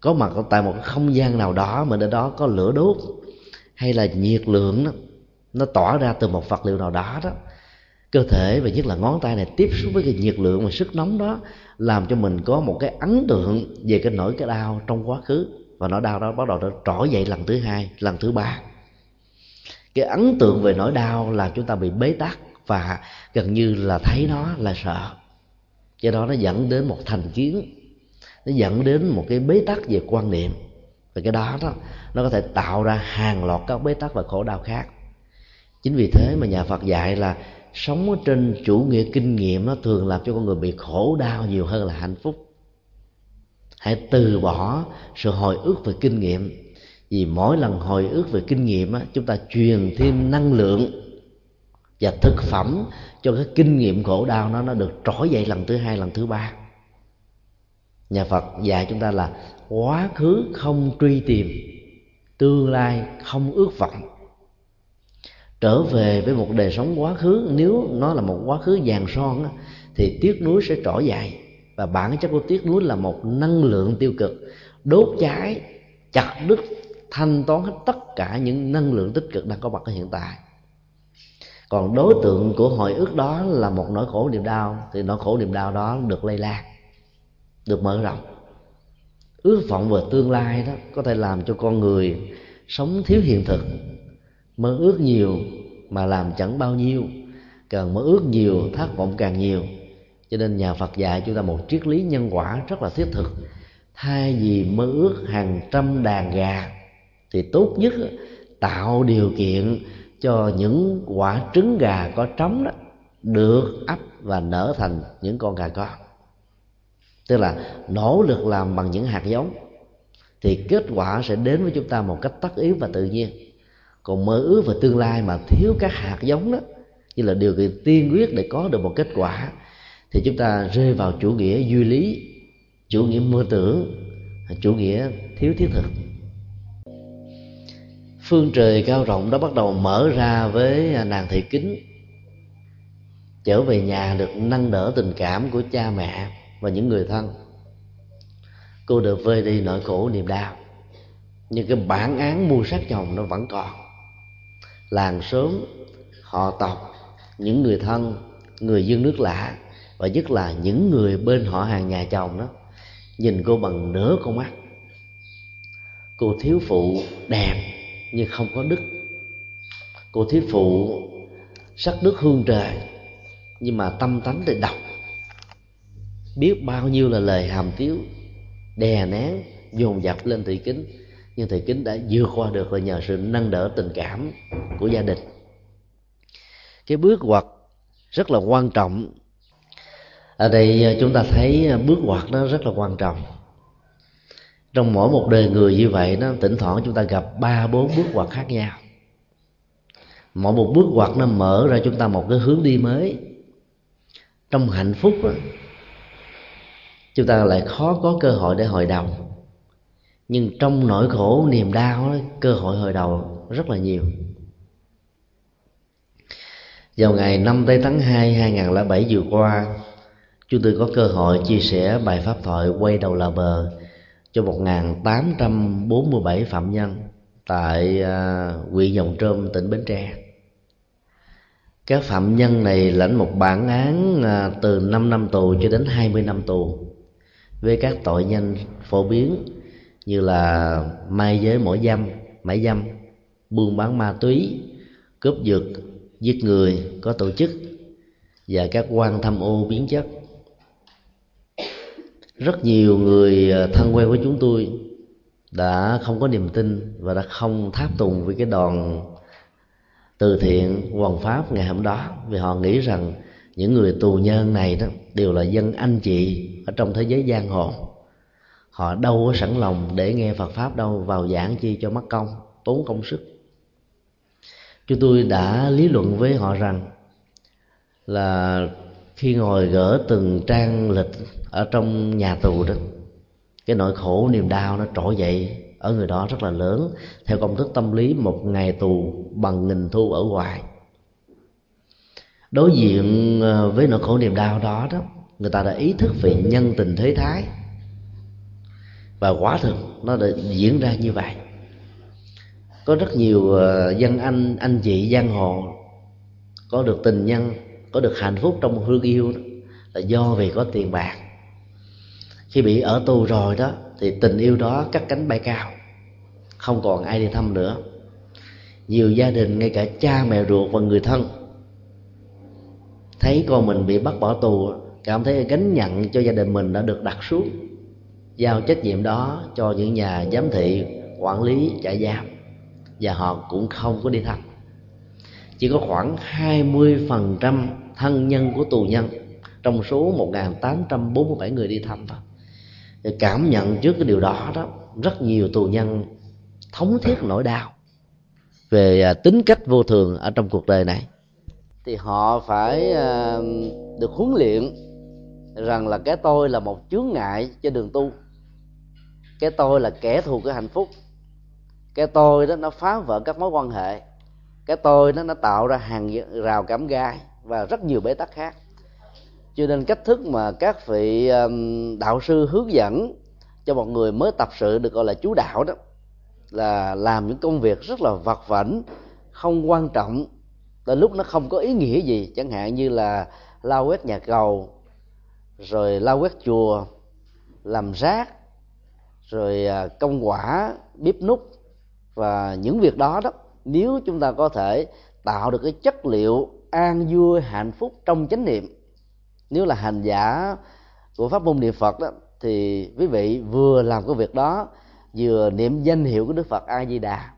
có mặt tại một không gian nào đó mà nơi đó có lửa đốt hay là nhiệt lượng đó, nó tỏa ra từ một vật liệu nào đó đó. Cơ thể và nhất là ngón tay này tiếp xúc với cái nhiệt lượng và sức nóng đó, làm cho mình có một cái ấn tượng về cái nỗi cái đau trong quá khứ. Và nỗi đau đó bắt đầu nó trỗi dậy lần thứ hai, lần thứ ba. Cái ấn tượng về nỗi đau làm chúng ta bị bế tắc và gần như là thấy nó là sợ. Do đó nó dẫn đến một thành kiến. Nó dẫn đến một cái bế tắc về quan niệm. Và cái đó đó, nó có thể tạo ra hàng loạt các bế tắc và khổ đau khác chính vì thế mà nhà phật dạy là sống trên chủ nghĩa kinh nghiệm nó thường làm cho con người bị khổ đau nhiều hơn là hạnh phúc. Hãy từ bỏ sự hồi ức về kinh nghiệm. Vì mỗi lần hồi ức về kinh nghiệm á, chúng ta truyền thêm năng lượng và thực phẩm cho cái kinh nghiệm khổ đau nó nó được trỗi dậy lần thứ hai lần thứ ba. Nhà phật dạy chúng ta là quá khứ không truy tìm tương lai không ước vọng trở về với một đời sống quá khứ. Nếu nó là một quá khứ vàng son á, thì tiếc nuối sẽ trỏ dài và bản chất của tiếc nuối là một năng lượng tiêu cực. Đốt cháy chặt đứt thanh toán hết tất cả những năng lượng tích cực đang có mặt ở hiện tại. Còn đối tượng của hồi ức đó là một nỗi khổ niềm đau. Thì nỗi khổ niềm đau đó được lây lan được mở rộng. Ước vọng về tương lai đó có thể làm cho con người sống thiếu hiện thực mơ ước nhiều mà làm chẳng bao nhiêu. Càng mơ ước nhiều thất vọng càng nhiều. Cho nên nhà phật dạy chúng ta một triết lý nhân quả rất là thiết thực. Thay vì mơ ước hàng trăm đàn gà, thì tốt nhất tạo điều kiện cho những quả trứng gà có trống đó được ấp và nở thành những con gà con tức là nỗ lực làm bằng những hạt giống. Thì kết quả sẽ đến với chúng ta một cách tất yếu và tự nhiên còn mơ ước về tương lai mà thiếu các hạt giống đó, như là điều kiện tiên quyết để có được một kết quả, thì chúng ta rơi vào chủ nghĩa duy lý, chủ nghĩa mơ tưởng, chủ nghĩa thiếu thiết thực. Phương trời cao rộng đó bắt đầu mở ra với nàng thị kính, trở về nhà được nâng đỡ tình cảm của cha mẹ và những người thân. Cô được vơi đi nỗi khổ niềm đau, nhưng cái bản án mua sát chồng nó vẫn còn làng xóm, họ tộc những người thân người dân nước lạ và nhất là những người bên họ hàng nhà chồng đó nhìn cô bằng nửa con mắt. Cô thiếu phụ đẹp nhưng không có đức. Cô thiếu phụ sắc đức hương trời nhưng mà tâm tánh thì độc. Biết bao nhiêu là lời hàm tiếu đè nén dồn dập lên thị kính nhưng thầy kính đã vượt qua được là nhờ sự nâng đỡ tình cảm của gia đình. Cái bước ngoặt rất là quan trọng. Ở đây à, chúng ta thấy à, bước ngoặt nó rất là quan trọng. Trong mỗi một đời người như vậy nó thỉnh thoảng chúng ta gặp ba bốn bước ngoặt khác nhau. Mỗi một bước ngoặt nó mở ra chúng ta một cái hướng đi mới. Trong hạnh phúc đó, chúng ta lại khó có cơ hội để hồi đầu nhưng trong nỗi khổ niềm đau đó, cơ hội hồi đầu rất là nhiều. Vào ngày 5 tây tháng 2 2007 vừa qua chúng tôi có cơ hội chia sẻ bài pháp thoại quay đầu là bờ cho 1.847 phạm nhân tại à, huyện Dòng Trôm tỉnh Bến Tre. Các phạm nhân này lãnh một bản án à, từ 5 năm tù cho đến 20 năm tù với các tội danh phổ biến như là mai giới mỗi dâm mãi dâm, buôn bán ma túy, cướp giật, giết người, có tổ chức và các quan tham ô biến chất. Rất nhiều người ờ, thân quen của chúng tôi đã không có niềm tin và đã không tháp tùng với cái đoàn từ thiện, hoàng pháp ngày hôm đó. Vì họ nghĩ rằng những người tù nhân này đó đều là dân anh chị ở trong thế giới giang hồ họ đâu có sẵn lòng để nghe phật pháp đâu, vào giảng chi cho mất công, tốn công sức. Chúng tôi đã lý luận với họ rằng là khi ngồi gỡ từng trang lịch ở trong nhà tù đó, cái nỗi khổ, niềm đau nó trỗi dậy ở người đó rất là lớn, theo công thức tâm lý một ngày tù bằng nghìn thu ở ngoài. Đối diện ờ, với nỗi khổ, niềm đau đó đó, người ta đã ý thức về nhân tình thế thái và quả thực nó đã diễn ra như vậy. Có rất nhiều ờ, dân anh anh chị giang hồ có được tình nhân có được hạnh phúc trong hương yêu đó, là do vì có tiền bạc. Khi bị ở tù rồi đó thì tình yêu đó cắt cánh bay cao. Không còn ai đi thăm nữa. Nhiều gia đình ngay cả cha mẹ ruột và người thân thấy con mình bị bắt bỏ tù cảm thấy gánh nhận cho gia đình mình đã được đặt xuống giao trách nhiệm đó cho những nhà giám thị, quản lý trại giam. Và họ cũng không có đi thăm chỉ có khoảng 20% thân nhân của tù nhân, trong số 1.847 người đi thăm thôi. Thì cảm nhận trước cái điều đó đó, rất nhiều tù nhân thống thiết nỗi đau về à, tính cách vô thường ở trong cuộc đời này. Thì họ phải à, được huấn luyện rằng là cái tôi là một chướng ngại trên đường tu cái tôi là kẻ thù của hạnh phúc. Cái tôi đó nó phá vỡ các mối quan hệ. Cái tôi đó nó tạo ra hàng rào cảm gai và rất nhiều bế tắc khác. Cho nên cách thức mà các vị đạo sư hướng dẫn cho một người mới tập sự được gọi là chú đạo đó là làm những công việc rất là vặt vảnh, không quan trọng tới lúc nó không có ý nghĩa gì. Chẳng hạn như là lau quét nhà cầu, rồi lau quét chùa, làm rác rồi à, công quả, bếp nút và những việc đó đó, nếu chúng ta có thể tạo được cái chất liệu an vui, hạnh phúc trong chánh niệm, nếu là hành giả của pháp môn niệm phật đó, thì quý vị vừa làm cái việc đó, vừa niệm danh hiệu của đức phật a di đà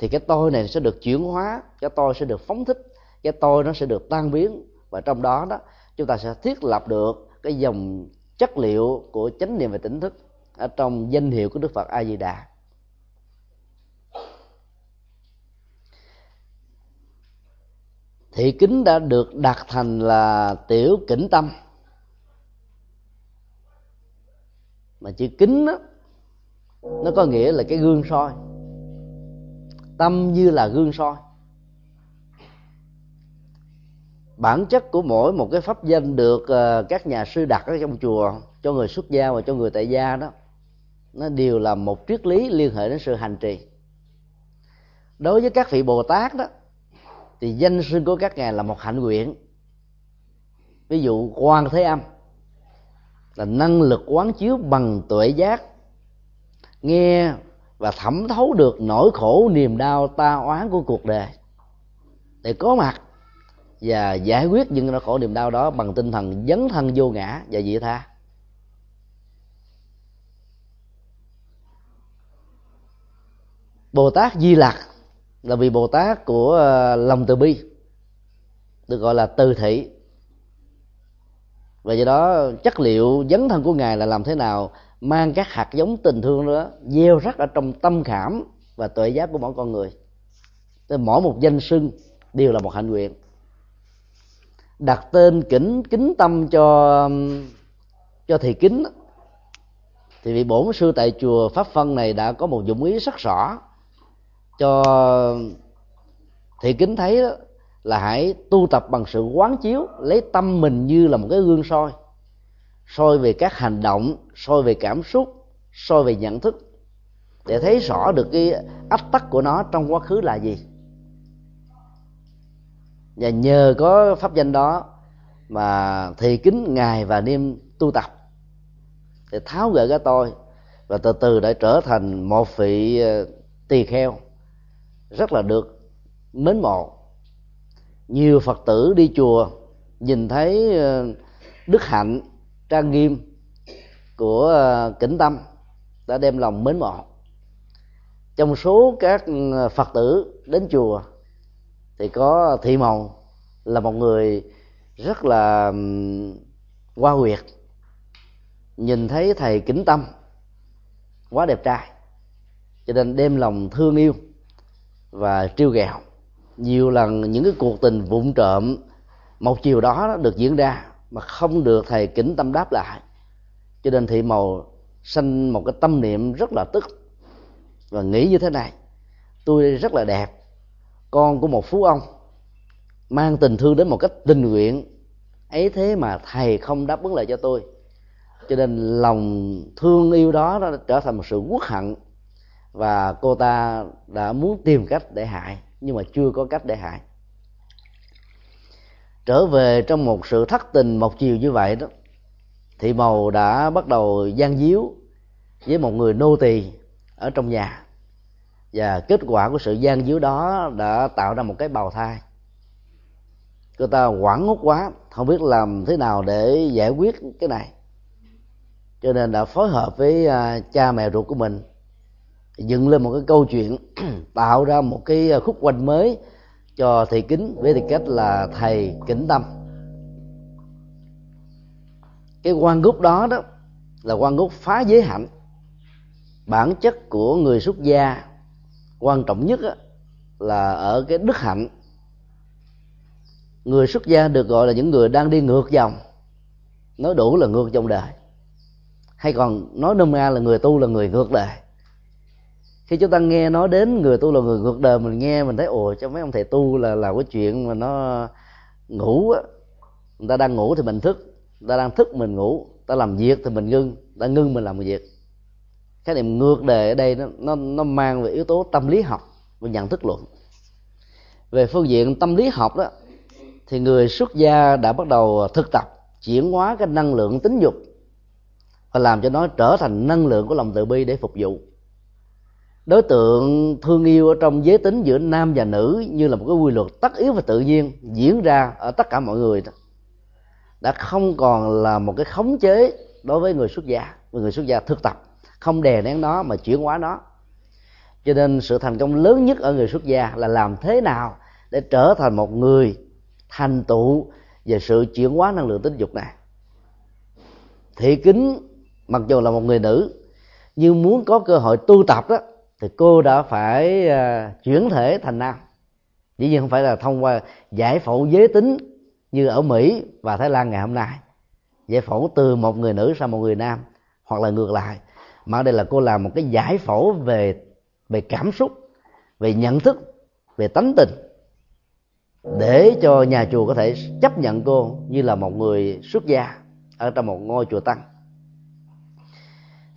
thì cái tôi này sẽ được chuyển hóa, cái tôi sẽ được phóng thích, cái tôi nó sẽ được tan biến và trong đó đó, chúng ta sẽ thiết lập được cái dòng chất liệu của chánh niệm và tỉnh thức ở trong danh hiệu của đức phật a di đà thị kính đã được đặt thành là tiểu kỉnh tâm. Mà chữ kính đó, nó có nghĩa là cái gương soi. Tâm như là gương soi. Bản chất của mỗi một cái pháp danh được ờ, các nhà sư đặt ở trong chùa cho người xuất gia và cho người tại gia đó nó đều là một triết lý liên hệ đến sự hành trì. Đối với các vị bồ tát đó, thì danh sưng của các ngài là một hạnh nguyện. Ví dụ, quan thế âm là năng lực quán chiếu bằng tuệ giác, nghe và thẩm thấu được nỗi khổ, niềm đau, ta oán của cuộc đời để có mặt và giải quyết những nỗi khổ, niềm đau đó bằng tinh thần dấn thân vô ngã và vị tha. Bồ tát di lặc là vì bồ tát của ờ, lòng từ bi, được gọi là từ thị. Và do đó chất liệu dấn thân của ngài là làm thế nào mang các hạt giống tình thương đó gieo rắc ở trong tâm khảm và tuệ giác của mỗi con người. Tên mỗi một danh sưng đều là một hạnh nguyện. Đặt tên kính kính tâm cho cho thầy kính thì vị bổn sư tại chùa pháp phân này đã có một dụng ý rất rõ cho thị kính thấy đó, là hãy tu tập bằng sự quán chiếu, lấy tâm mình như là một cái gương soi soi về các hành động, soi về cảm xúc, soi về nhận thức, để thấy rõ được cái ách tắc của nó trong quá khứ là gì. Và nhờ có pháp danh đó mà thì kính ngài và niêm tu tập, để tháo gỡ cái tôi, và từ từ đã trở thành một vị ờ, tỳ kheo rất là được mến mộ. Nhiều phật tử đi chùa nhìn thấy ờ, đức hạnh trang nghiêm của ờ, kính tâm đã đem lòng mến mộ. Trong số các ờ, phật tử đến chùa thì có thị màu là một người rất là hoa huyệt. Nhìn thấy thầy kính tâm quá đẹp trai, cho nên đem lòng thương yêu và trêu ghẹo. Nhiều lần những cái cuộc tình vụng trộm, một chiều đó được diễn ra mà không được thầy kính tâm đáp lại. Cho nên thị màu sanh một cái tâm niệm rất là tức và nghĩ như thế này. Tôi rất là đẹp, con của một phú ông, mang tình thương đến một cách tình nguyện. Ấy thế mà thầy không đáp ứng lại cho tôi. Cho nên lòng thương yêu đó nó trở thành một sự quốc hận và cô ta đã muốn tìm cách để hại, nhưng mà chưa có cách để hại. Trở về trong một sự thất tình một chiều như vậy đó thị màu đã bắt đầu gian díu với một người nô tỳ ở trong nhà. Và kết quả của sự gian díu đó đã tạo ra một cái bào thai. Cô ta hoảng hốt quá, không biết làm thế nào để giải quyết cái này. Cho nên đã phối hợp với à, cha mẹ ruột của mình dựng lên một cái câu chuyện, tạo ra một cái à, khúc quanh mới cho thầy kính với tư cách là thầy kính tâm. Cái quan gốc đó đó là quan gốc phá giới hạnh. Bản chất của người xuất gia quan trọng nhất là ở cái đức hạnh. Người xuất gia được gọi là những người đang đi ngược dòng, nói đủ là ngược dòng đời. Hay còn nói nôm na là người tu là người ngược đời khi chúng ta nghe nói đến, người tu là người ngược đời, mình nghe, mình thấy, ồ, cho mấy ông thầy tu là là cái chuyện mà nó ngủ á. Người ta đang ngủ thì mình thức, người ta đang thức mình ngủ ta làm việc thì mình ngưng ta ngưng mình làm việc. Cái niệm ngược đời ở đây nó nó nó mang về yếu tố tâm lý học và nhận thức luận. Về phương diện tâm lý học đó, thì người xuất gia đã bắt đầu thực tập, chuyển hóa cái năng lượng tính dục và làm cho nó trở thành năng lượng của lòng từ bi để phục vụ đối tượng thương yêu ở trong giới tính giữa nam và nữ như là một cái quy luật tất yếu và tự nhiên diễn ra ở tất cả mọi người đã không còn là một cái khống chế đối với người xuất gia người xuất gia thực tập, không đè nén nó mà chuyển hóa nó. Cho nên sự thành công lớn nhất ở người xuất gia là làm thế nào để trở thành một người thành tựu về sự chuyển hóa năng lượng tính dục này. Thị kính, mặc dù là một người nữ, nhưng muốn có cơ hội tu tập đó thì cô đã phải uh, chuyển thể thành nam. Dĩ nhiên không phải là thông qua giải phẫu giới tính như ở mỹ và thái lan ngày hôm nay. Giải phẫu từ một người nữ sang một người nam hoặc là ngược lại. Mà đây là cô làm một cái giải phẫu về về cảm xúc về nhận thức về tánh tình để cho nhà chùa có thể chấp nhận cô như là một người xuất gia ở trong một ngôi chùa tăng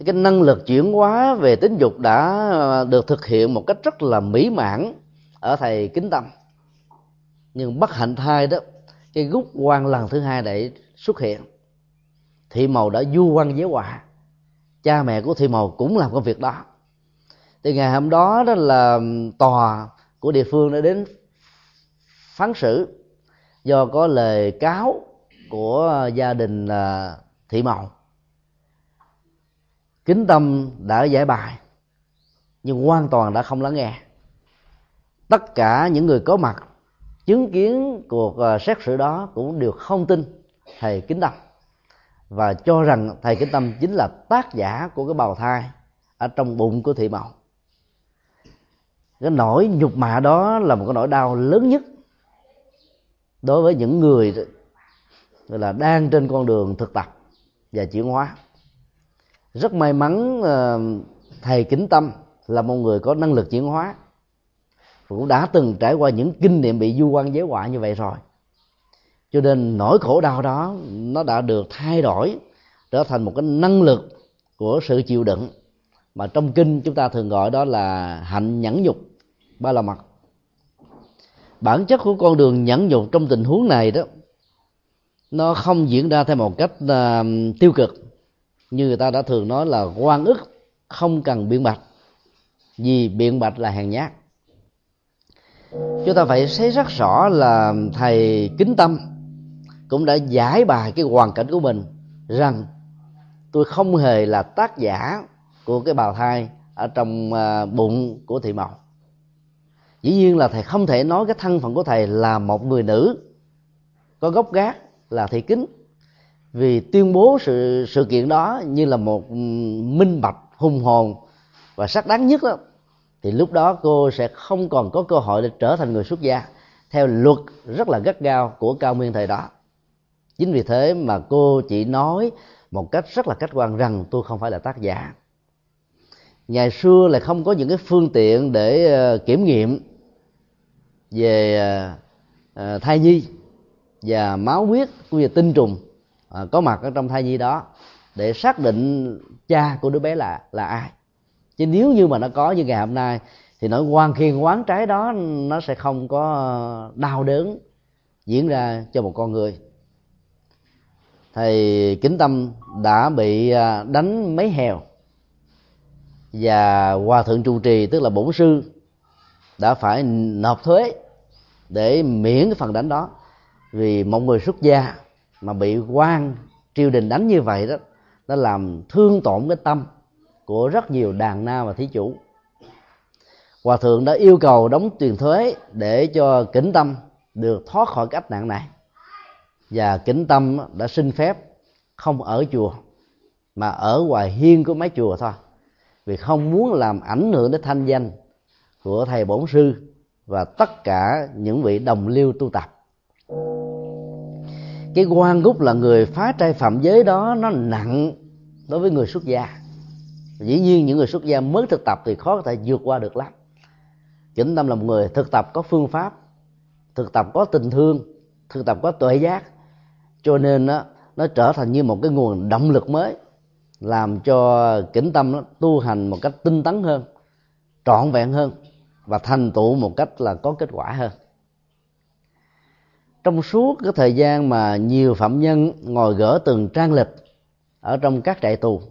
cái năng lực chuyển hóa về tính dục đã ờ, được thực hiện một cách rất là mỹ mãn ở thầy kính tâm. Nhưng bất hạnh thai đó, cái gút quan lần thứ hai để xuất hiện. Thị màu đã du quan giới họa cha mẹ của thị màu cũng làm công việc đó. Thì ngày hôm đó đó là tòa của địa phương đã đến phán xử do có lời cáo của gia đình ờ, thị màu kính tâm đã giải bài, nhưng hoàn toàn đã không lắng nghe tất cả những người có mặt, chứng kiến cuộc ờ, xét xử đó cũng đều không tin thầy kính tâm, và cho rằng thầy kính tâm chính là tác giả của cái bào thai ở trong bụng của thị Mậu. cái nỗi nhục mạ đó là một cái nỗi đau lớn nhất đối với những người, gọi là, đang trên con đường thực tập và chuyển hóa rất may mắn ờ, thầy kính tâm là một người có năng lực chuyển hóa. Cũng đã từng trải qua những kinh nghiệm bị du quan giới họa như vậy rồi. Cho nên nỗi khổ đau đó nó đã được thay đổi trở thành một cái năng lực của sự chịu đựng. Mà trong kinh chúng ta thường gọi đó là hạnh nhẫn nhục ba la mật. Bản chất của con đường nhẫn nhục trong tình huống này đó nó không diễn ra theo một cách uh, tiêu cực như người ta đã thường nói là quan ức không cần biện bạch, vì biện bạch là hàng nhát. Chúng ta phải thấy rất rõ là thầy kính tâm cũng đã giải bài cái hoàn cảnh của mình rằng tôi không hề là tác giả của cái bào thai ở trong à, bụng của thị mộc dĩ nhiên là thầy không thể nói cái thân phận của thầy là một người nữ, có gốc gác là thị kính vì tuyên bố sự sự kiện đó như là một minh bạch, hùng hồn và sắc đáng nhất đó, thì lúc đó cô sẽ không còn có cơ hội để trở thành người xuất gia theo luật rất là gắt gao của cao nguyên thời đó. Chính vì thế mà cô chỉ nói một cách rất là khách quan rằng tôi không phải là tác giả. Ngày xưa là không có những cái phương tiện để ờ, kiểm nghiệm về ờ, ờ, thai nhi và máu huyết, cũng như tinh trùng. À, có mặt ở trong thai nhi đó để xác định cha của đứa bé là là ai. Chứ nếu như mà nó có như ngày hôm nay, thì nỗi quan khiên quán trái đó, nó sẽ không có đau đớn diễn ra cho một con người. Thầy kính tâm đã bị à, đánh mấy hèo. Và hòa thượng trụ trì, tức là bổn sư, đã phải nộp thuế để miễn cái phần đánh đó. Vì một người xuất gia mà bị quan triều đình đánh như vậy đó, nó làm thương tổn cái tâm của rất nhiều đàn na và thí chủ. Hòa thượng đã yêu cầu đóng tiền thuế để cho kính tâm được thoát khỏi cái ách nạn này. Và kính tâm đã xin phép không ở chùa, mà ở ngoài hiên của mấy chùa thôi, vì không muốn làm ảnh hưởng đến thanh danh của thầy bổn sư và tất cả những vị đồng liêu tu tập cái quan gúc là người phá trai phạm giới đó, nó nặng đối với người xuất gia. Dĩ nhiên những người xuất gia mới thực tập thì khó có thể vượt qua được lắm. Kính tâm là một người, thực tập có phương pháp, thực tập có tình thương, thực tập có tuệ giác. Cho nên nó nó trở thành như một cái nguồn động lực mới, làm cho kính tâm nó tu hành một cách tinh tấn hơn, trọn vẹn hơn và thành tựu một cách là có kết quả hơn trong suốt cái thời gian mà nhiều phạm nhân ngồi gỡ từng trang lịch ở trong các trại tù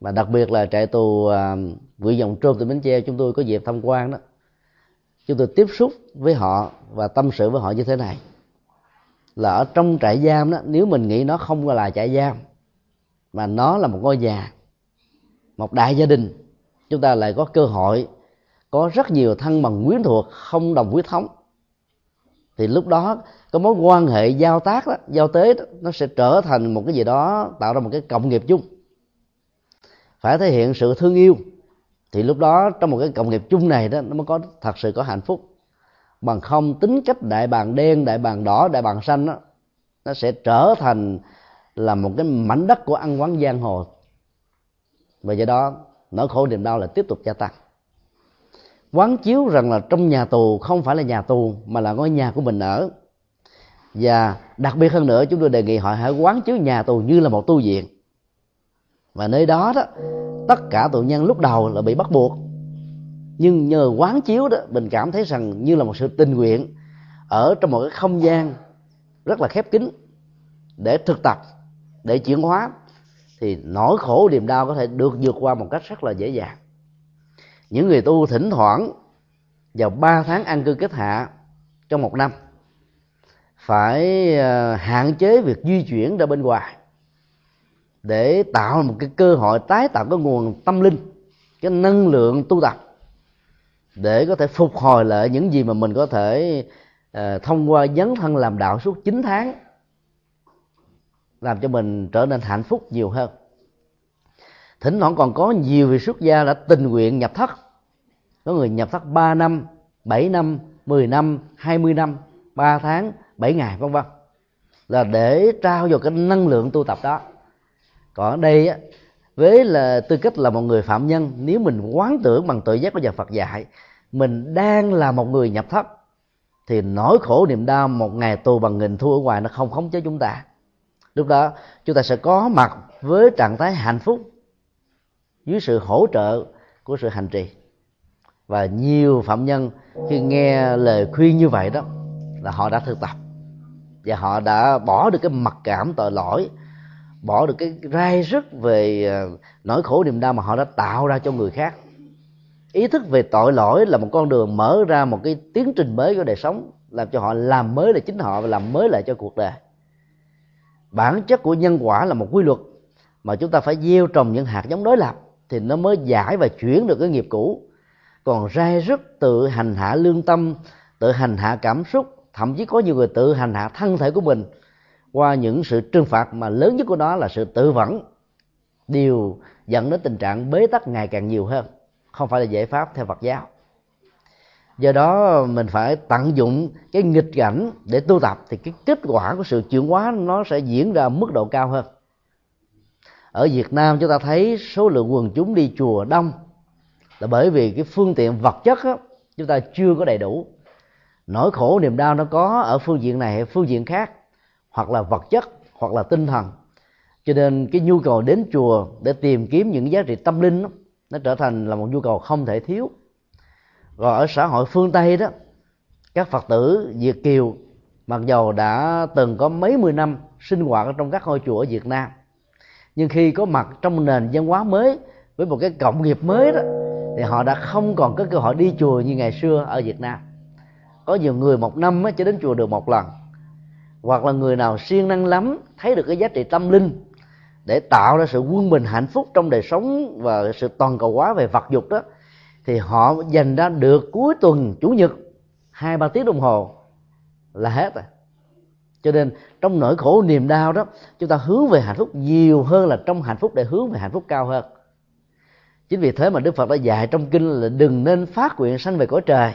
và đặc biệt là trại tù à, dòng trôm từ bến tre chúng tôi có dịp tham quan đó. Chúng tôi tiếp xúc với họ và tâm sự với họ như thế này. Là ở trong trại giam đó nếu mình nghĩ nó không là trại giam mà nó là một ngôi nhà một đại gia đình chúng ta lại có cơ hội có rất nhiều thân bằng quyến thuộc không đồng huyết thống thì lúc đó cái mối quan hệ giao tác đó, giao tế đó, nó sẽ trở thành một cái gì đó tạo ra một cái cộng nghiệp chung. Phải thể hiện sự thương yêu. Thì lúc đó trong một cái cộng nghiệp chung này đó nó mới có thật sự có hạnh phúc. Bằng không tính cách đại bàng đen đại bàng đỏ đại bàng xanh đó nó sẽ trở thành là một cái mảnh đất của ăn quán giang hồ. Và do đó nỗi khổ niềm đau là tiếp tục gia tăng quán chiếu rằng là trong nhà tù không phải là nhà tù, mà là ngôi nhà của mình ở. Và đặc biệt hơn nữa, chúng tôi đề nghị họ hãy quán chiếu nhà tù như là một tu viện. Và nơi đó đó, tất cả tù nhân lúc đầu là bị bắt buộc. Nhưng nhờ quán chiếu đó, mình cảm thấy rằng như là một sự tình nguyện ở trong một cái không gian rất là khép kín để thực tập, để chuyển hóa, thì nỗi khổ niềm đau có thể được vượt qua một cách rất là dễ dàng những người tu thỉnh thoảng vào ba tháng ăn cư kết hạ trong một năm phải ờ, hạn chế việc di chuyển ra bên ngoài để tạo một cái cơ hội tái tạo cái nguồn tâm linh cái năng lượng tu tập để có thể phục hồi lại những gì mà mình có thể uh, thông qua dấn thân làm đạo suốt 9 tháng làm cho mình trở nên hạnh phúc nhiều hơn. Thỉnh thoảng còn có nhiều vị xuất gia đã tình nguyện nhập thất có người nhập thất 3 năm 7 năm 10 năm 20 năm 3 tháng 7 ngày vân vân. Là để trao vào cái năng lượng tu tập đó. Còn ở đây á, với là tư cách là một người phạm nhân nếu mình quán tưởng bằng tự giác của nhà Phật dạy mình đang là một người nhập thất thì nỗi khổ niềm đau một ngày tù bằng nghìn thu ở ngoài nó không khống chế chúng ta. Lúc đó chúng ta sẽ có mặt với trạng thái hạnh phúc dưới sự hỗ trợ của sự hành trì và nhiều phạm nhân khi nghe lời khuyên như vậy đó, là họ đã thực tập. Và họ đã bỏ được cái mặc cảm tội lỗi, bỏ được cái rai rứt về ờ, nỗi khổ niềm đau mà họ đã tạo ra cho người khác. Ý thức về tội lỗi là một con đường mở ra một cái tiến trình mới của đời sống, làm cho họ làm mới lại chính họ và làm mới lại cho cuộc đời. Bản chất của nhân quả là một quy luật mà chúng ta phải gieo trồng những hạt giống đối lập thì nó mới giải và chuyển được cái nghiệp cũ còn rai rất tự hành hạ lương tâm, tự hành hạ cảm xúc, thậm chí có nhiều người tự hành hạ thân thể của mình. Qua những sự trừng phạt mà lớn nhất của nó là sự tự vẫn. Điều dẫn đến tình trạng bế tắc ngày càng nhiều hơn. Không phải là giải pháp theo Phật giáo. Do đó mình phải tận dụng cái nghịch cảnh để tu tập thì cái kết quả của sự chuyển hóa nó sẽ diễn ra mức độ cao hơn. Ở Việt Nam chúng ta thấy số lượng quần chúng đi chùa đông là bởi vì cái phương tiện vật chất á, chúng ta chưa có đầy đủ. Nỗi khổ niềm đau nó có ở phương diện này hay phương diện khác hoặc là vật chất hoặc là tinh thần. Cho nên cái nhu cầu đến chùa để tìm kiếm những giá trị tâm linh đó, nó trở thành là một nhu cầu không thể thiếu. Rồi ở xã hội phương tây đó các phật tử việt kiều mặc dầu đã từng có mấy mươi năm sinh hoạt ở trong các ngôi chùa ở việt nam nhưng khi có mặt trong nền văn hóa mới với một cái cộng nghiệp mới đó thì họ đã không còn có cơ hội đi chùa như ngày xưa ở việt nam. Có nhiều người một năm mới chỉ đến chùa được một lần. Hoặc là người nào siêng năng lắm, thấy được cái giá trị tâm linh, để tạo ra sự quân bình hạnh phúc trong đời sống và sự toàn cầu hóa về vật dục đó, thì họ dành ra được cuối tuần, chủ nhật, hai ba tiếng đồng hồ là hết rồi. Cho nên trong nỗi khổ niềm đau đó, chúng ta hướng về hạnh phúc nhiều hơn là trong hạnh phúc để hướng về hạnh phúc cao hơn chính vì thế mà đức phật đã dạy trong kinh là đừng nên phát nguyện sanh về cõi trời.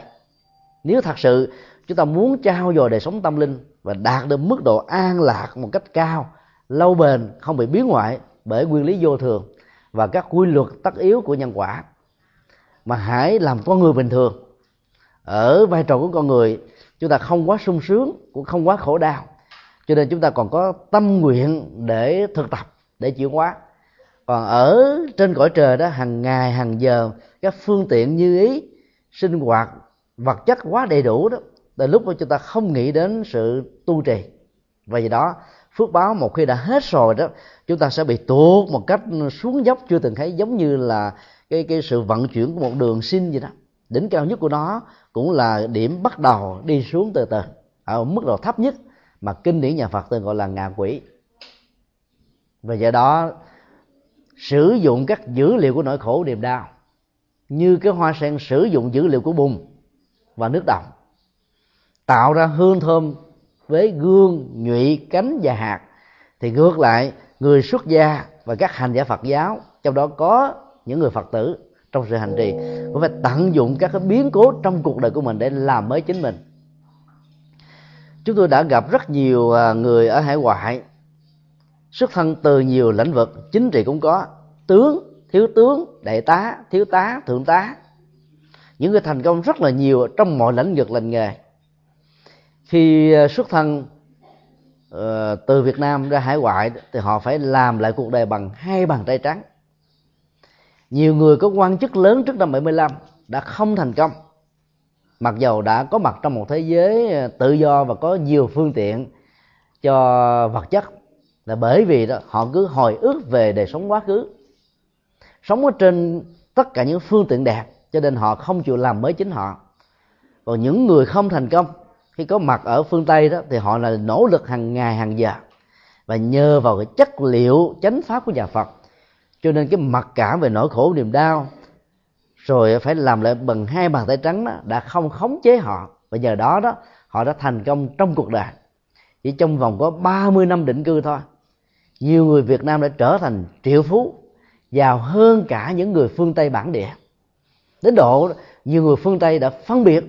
Nếu thật sự chúng ta muốn trao dồi đời sống tâm linh và đạt được mức độ an lạc một cách cao, lâu bền, không bị biến ngoại bởi nguyên lý vô thường và các quy luật tất yếu của nhân quả, mà hãy làm con người bình thường. Ở vai trò của con người, chúng ta không quá sung sướng, cũng không quá khổ đau. Cho nên chúng ta còn có tâm nguyện để thực tập, để chuyển hóa còn ở trên cõi trời đó, hàng ngày, hàng giờ, các phương tiện như ý, sinh hoạt, vật chất quá đầy đủ đó, từ lúc mà chúng ta không nghĩ đến sự tu trì. Và vì đó, phước báo một khi đã hết rồi đó, chúng ta sẽ bị tuột một cách xuống dốc chưa từng thấy, giống như là cái cái sự vận chuyển của một đường sinh vậy đó. Đỉnh cao nhất của nó cũng là điểm bắt đầu đi xuống từ từ, ở mức độ thấp nhất mà kinh điển nhà Phật tên gọi là ngạ quỷ. Và do đó sử dụng các dữ liệu của nỗi khổ niềm đau, như cái hoa sen sử dụng dữ liệu của bùn và nước động, tạo ra hương thơm với gương, nhụy, cánh và hạt. Thì ngược lại, người xuất gia và các hành giả Phật giáo, trong đó có những người Phật tử trong sự hành trì, cũng phải tận dụng các cái biến cố trong cuộc đời của mình để làm mới chính mình. Chúng tôi đã gặp rất nhiều à, người ở hải ngoại xuất thân từ nhiều lĩnh vực chính trị cũng có. Tướng thiếu tướng đại tá thiếu tá thượng tá. Những người thành công rất là nhiều trong mọi lĩnh vực lành nghề. Khi ờ, xuất thân uh, từ Việt Nam ra hải ngoại thì họ phải làm lại cuộc đời bằng hai bàn tay trắng. Nhiều người có quan chức lớn trước năm 75 đã không thành công. Mặc dầu đã có mặt trong một thế giới ờ, tự do và có nhiều phương tiện cho vật chất là bởi vì đó, họ cứ hồi ức về đời sống quá khứ. Sống ở trên tất cả những phương tiện đẹp, cho nên họ không chịu làm mới chính họ. Còn những người không thành công, khi có mặt ở phương tây đó, thì họ là nỗ lực hàng ngày, hàng giờ. Và nhờ vào cái chất liệu, chánh pháp của nhà phật. Cho nên cái mặc cảm về nỗi khổ, niềm đau, rồi phải làm lại bằng hai bàn tay trắng đó, đã không khống chế họ. Và nhờ đó đó, họ đã thành công trong cuộc đời. Chỉ trong vòng có 30 năm định cư thôi nhiều người Việt Nam đã trở thành triệu phú, giàu hơn cả những người phương Tây bản địa. Đến độ nhiều người phương Tây đã phân biệt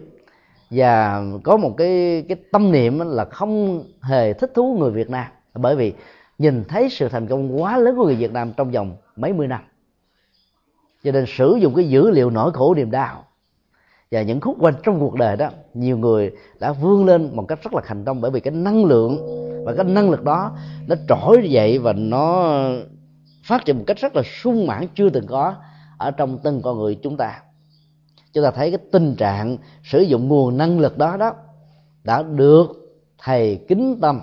và có một cái cái tâm niệm là không hề thích thú người Việt Nam. Bởi vì nhìn thấy sự thành công quá lớn của người Việt Nam trong vòng mấy mươi năm, cho nên sử dụng cái dữ liệu nỗi khổ niềm đau và những khúc quanh trong cuộc đời đó, nhiều người đã vươn lên một cách rất là thành công bởi vì cái năng lượng và cái năng lực đó nó trỗi dậy và nó phát triển một cách rất là sung mãn chưa từng có ở trong từng con người chúng ta. Chúng ta thấy cái tình trạng sử dụng nguồn năng lực đó đó đã được thầy kính tâm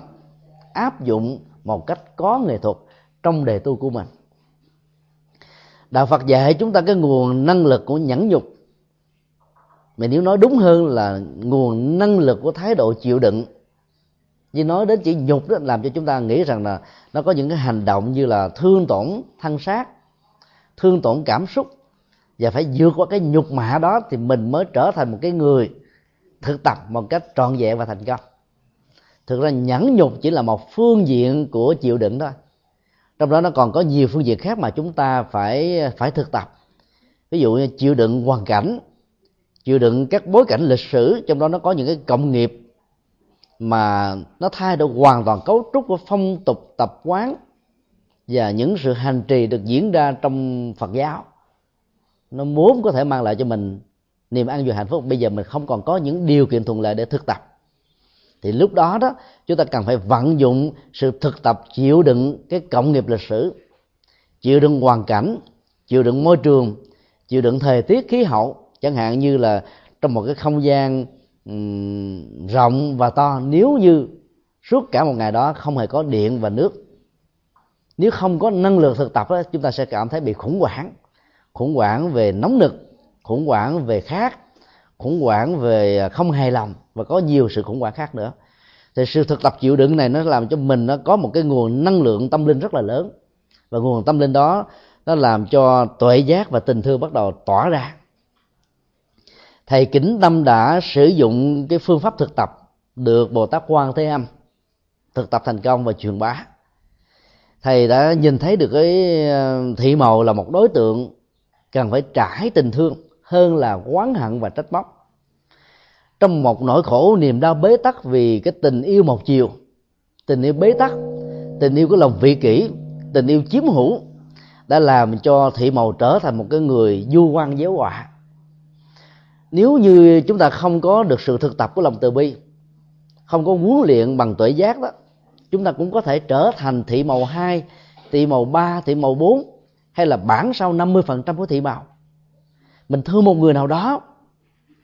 áp dụng một cách có nghệ thuật trong đề tu của mình. Đạo phật dạy chúng ta cái nguồn năng lực của nhẫn nhục mà nếu nói đúng hơn là nguồn năng lực của thái độ chịu đựng. Như nói đến chỉ nhục đó làm cho chúng ta nghĩ rằng là nó có những cái hành động như là thương tổn, thân xác, thương tổn cảm xúc. Và phải vượt qua cái nhục mạ đó thì mình mới trở thành một cái người thực tập một cách trọn vẹn và thành công. Thực ra nhẫn nhục chỉ là một phương diện của chịu đựng thôi. Trong đó nó còn có nhiều phương diện khác mà chúng ta phải phải thực tập. Ví dụ như chịu đựng hoàn cảnh chịu đựng các bối cảnh lịch sử, trong đó nó có những cái cộng nghiệp mà nó thay đổi hoàn toàn cấu trúc của phong tục tập quán và những sự hành trì được diễn ra trong Phật giáo. Nó muốn có thể mang lại cho mình niềm an vui hạnh phúc. Bây giờ mình không còn có những điều kiện thuận lợi để thực tập. Thì lúc đó đó, chúng ta cần phải vận dụng sự thực tập, chịu đựng cái cộng nghiệp lịch sử, chịu đựng hoàn cảnh, chịu đựng môi trường, chịu đựng thời tiết, khí hậu chẳng hạn như là trong một cái không gian um, rộng và to nếu như suốt cả một ngày đó không hề có điện và nước nếu không có năng lượng thực tập đó, chúng ta sẽ cảm thấy bị khủng hoảng. Khủng hoảng về nóng nực khủng hoảng về khát khủng hoảng về à, không hài lòng và có nhiều sự khủng hoảng khác nữa. Thì sự thực tập chịu đựng này nó làm cho mình nó có một cái nguồn năng lượng tâm linh rất là lớn. Và nguồn tâm linh đó nó làm cho tuệ giác và tình thương bắt đầu tỏa ra thầy kính tâm đã sử dụng cái phương pháp thực tập được bồ tát quan thế âm thực tập thành công và truyền bá. Thầy đã nhìn thấy được cái ờ, thị màu là một đối tượng cần phải trải tình thương hơn là oán hận và trách móc. Trong một nỗi khổ, niềm đau bế tắc vì cái tình yêu một chiều, tình yêu bế tắc, tình yêu của lòng vị kỷ, tình yêu chiếm hữu đã làm cho thị màu trở thành một cái người du quan giáo họa nếu như chúng ta không có được sự thực tập của lòng từ bi, không có huấn luyện bằng tuệ giác đó, chúng ta cũng có thể trở thành thị màu hai, thị màu ba, thị màu bốn, hay là bản sau 50% của thị màu mình thương một người nào đó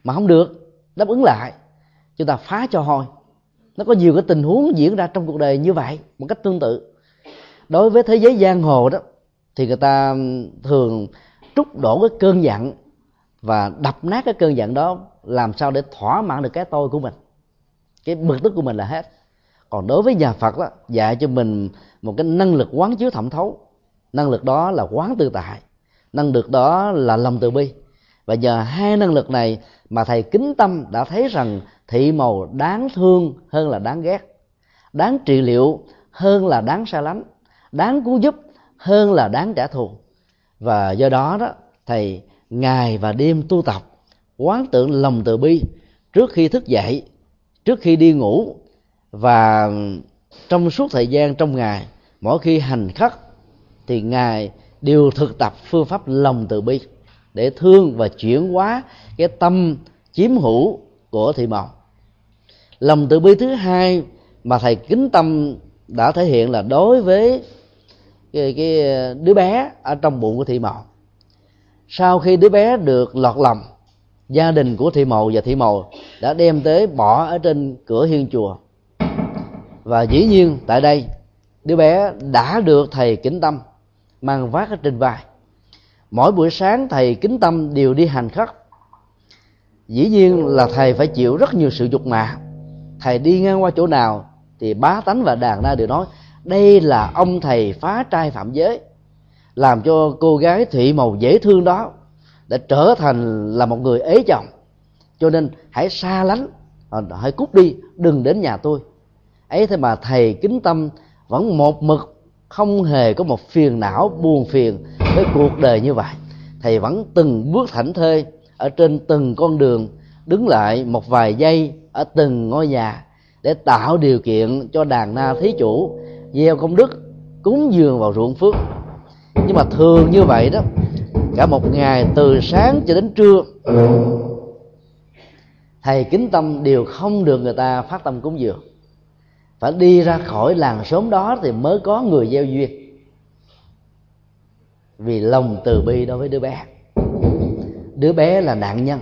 mà không được, đáp ứng lại, chúng ta phá cho hồi. nó có nhiều cái tình huống diễn ra trong cuộc đời như vậy, một cách tương tự đối với thế giới giang hồ đó, thì người ta thường trút đổ cái cơn giận và đập nát cái cơn giận đó, làm sao để thỏa mãn được cái tôi của mình. Cái bực tức của mình là hết. Còn đối với nhà phật đó dạy cho mình một cái năng lực quán chiếu thẩm thấu. Năng lực đó là quán tự tại. Năng lực đó là lòng từ bi. Và nhờ hai năng lực này mà thầy kính tâm đã thấy rằng thị màu đáng thương hơn là đáng ghét. Đáng trị liệu hơn là đáng xa lánh. Đáng cứu giúp hơn là đáng trả thù. Và do đó đó, thầy ngày và đêm tu tập quán tưởng lòng từ bi trước khi thức dậy trước khi đi ngủ và trong suốt thời gian trong ngày mỗi khi hành khất thì ngài đều thực tập phương pháp lòng từ bi để thương và chuyển hóa cái tâm chiếm hữu của thị màu lòng từ bi thứ hai mà thầy kính tâm đã thể hiện là đối với cái, cái đứa bé ở trong bụng của thị màu sau khi đứa bé được lọt lòng, gia đình của thị mầu và thị mầu đã đem tới bỏ ở trên cửa hiên chùa. Và dĩ nhiên, tại đây, đứa bé đã được thầy kính tâm mang vác ở trên vai. Mỗi buổi sáng, thầy kính tâm đều đi hành khất dĩ nhiên là thầy phải chịu rất nhiều sự dục mạ. Thầy đi ngang qua chỗ nào thì bá tánh và đàn na đều nói, đây là ông thầy phá trai phạm giới làm cho cô gái thị màu dễ thương đó đã trở thành là một người ế chồng. Cho nên hãy xa lánh à, hãy cút đi, đừng đến nhà tôi. Ấy thế mà thầy kính tâm vẫn một mực, không hề có một phiền não buồn phiền với cuộc đời như vậy. Thầy vẫn từng bước thảnh thơi ở trên từng con đường, đứng lại một vài giây ở từng ngôi nhà để tạo điều kiện cho đàn na thí chủ, gieo công đức, cúng dường vào ruộng phước nhưng mà thường như vậy đó, cả một ngày từ sáng cho đến trưa, thầy kính tâm đều không được người ta phát tâm cúng dường. Phải đi ra khỏi làng sớm đó thì mới có người gieo duyên. Vì lòng từ bi đối với đứa bé. Đứa bé là nạn nhân.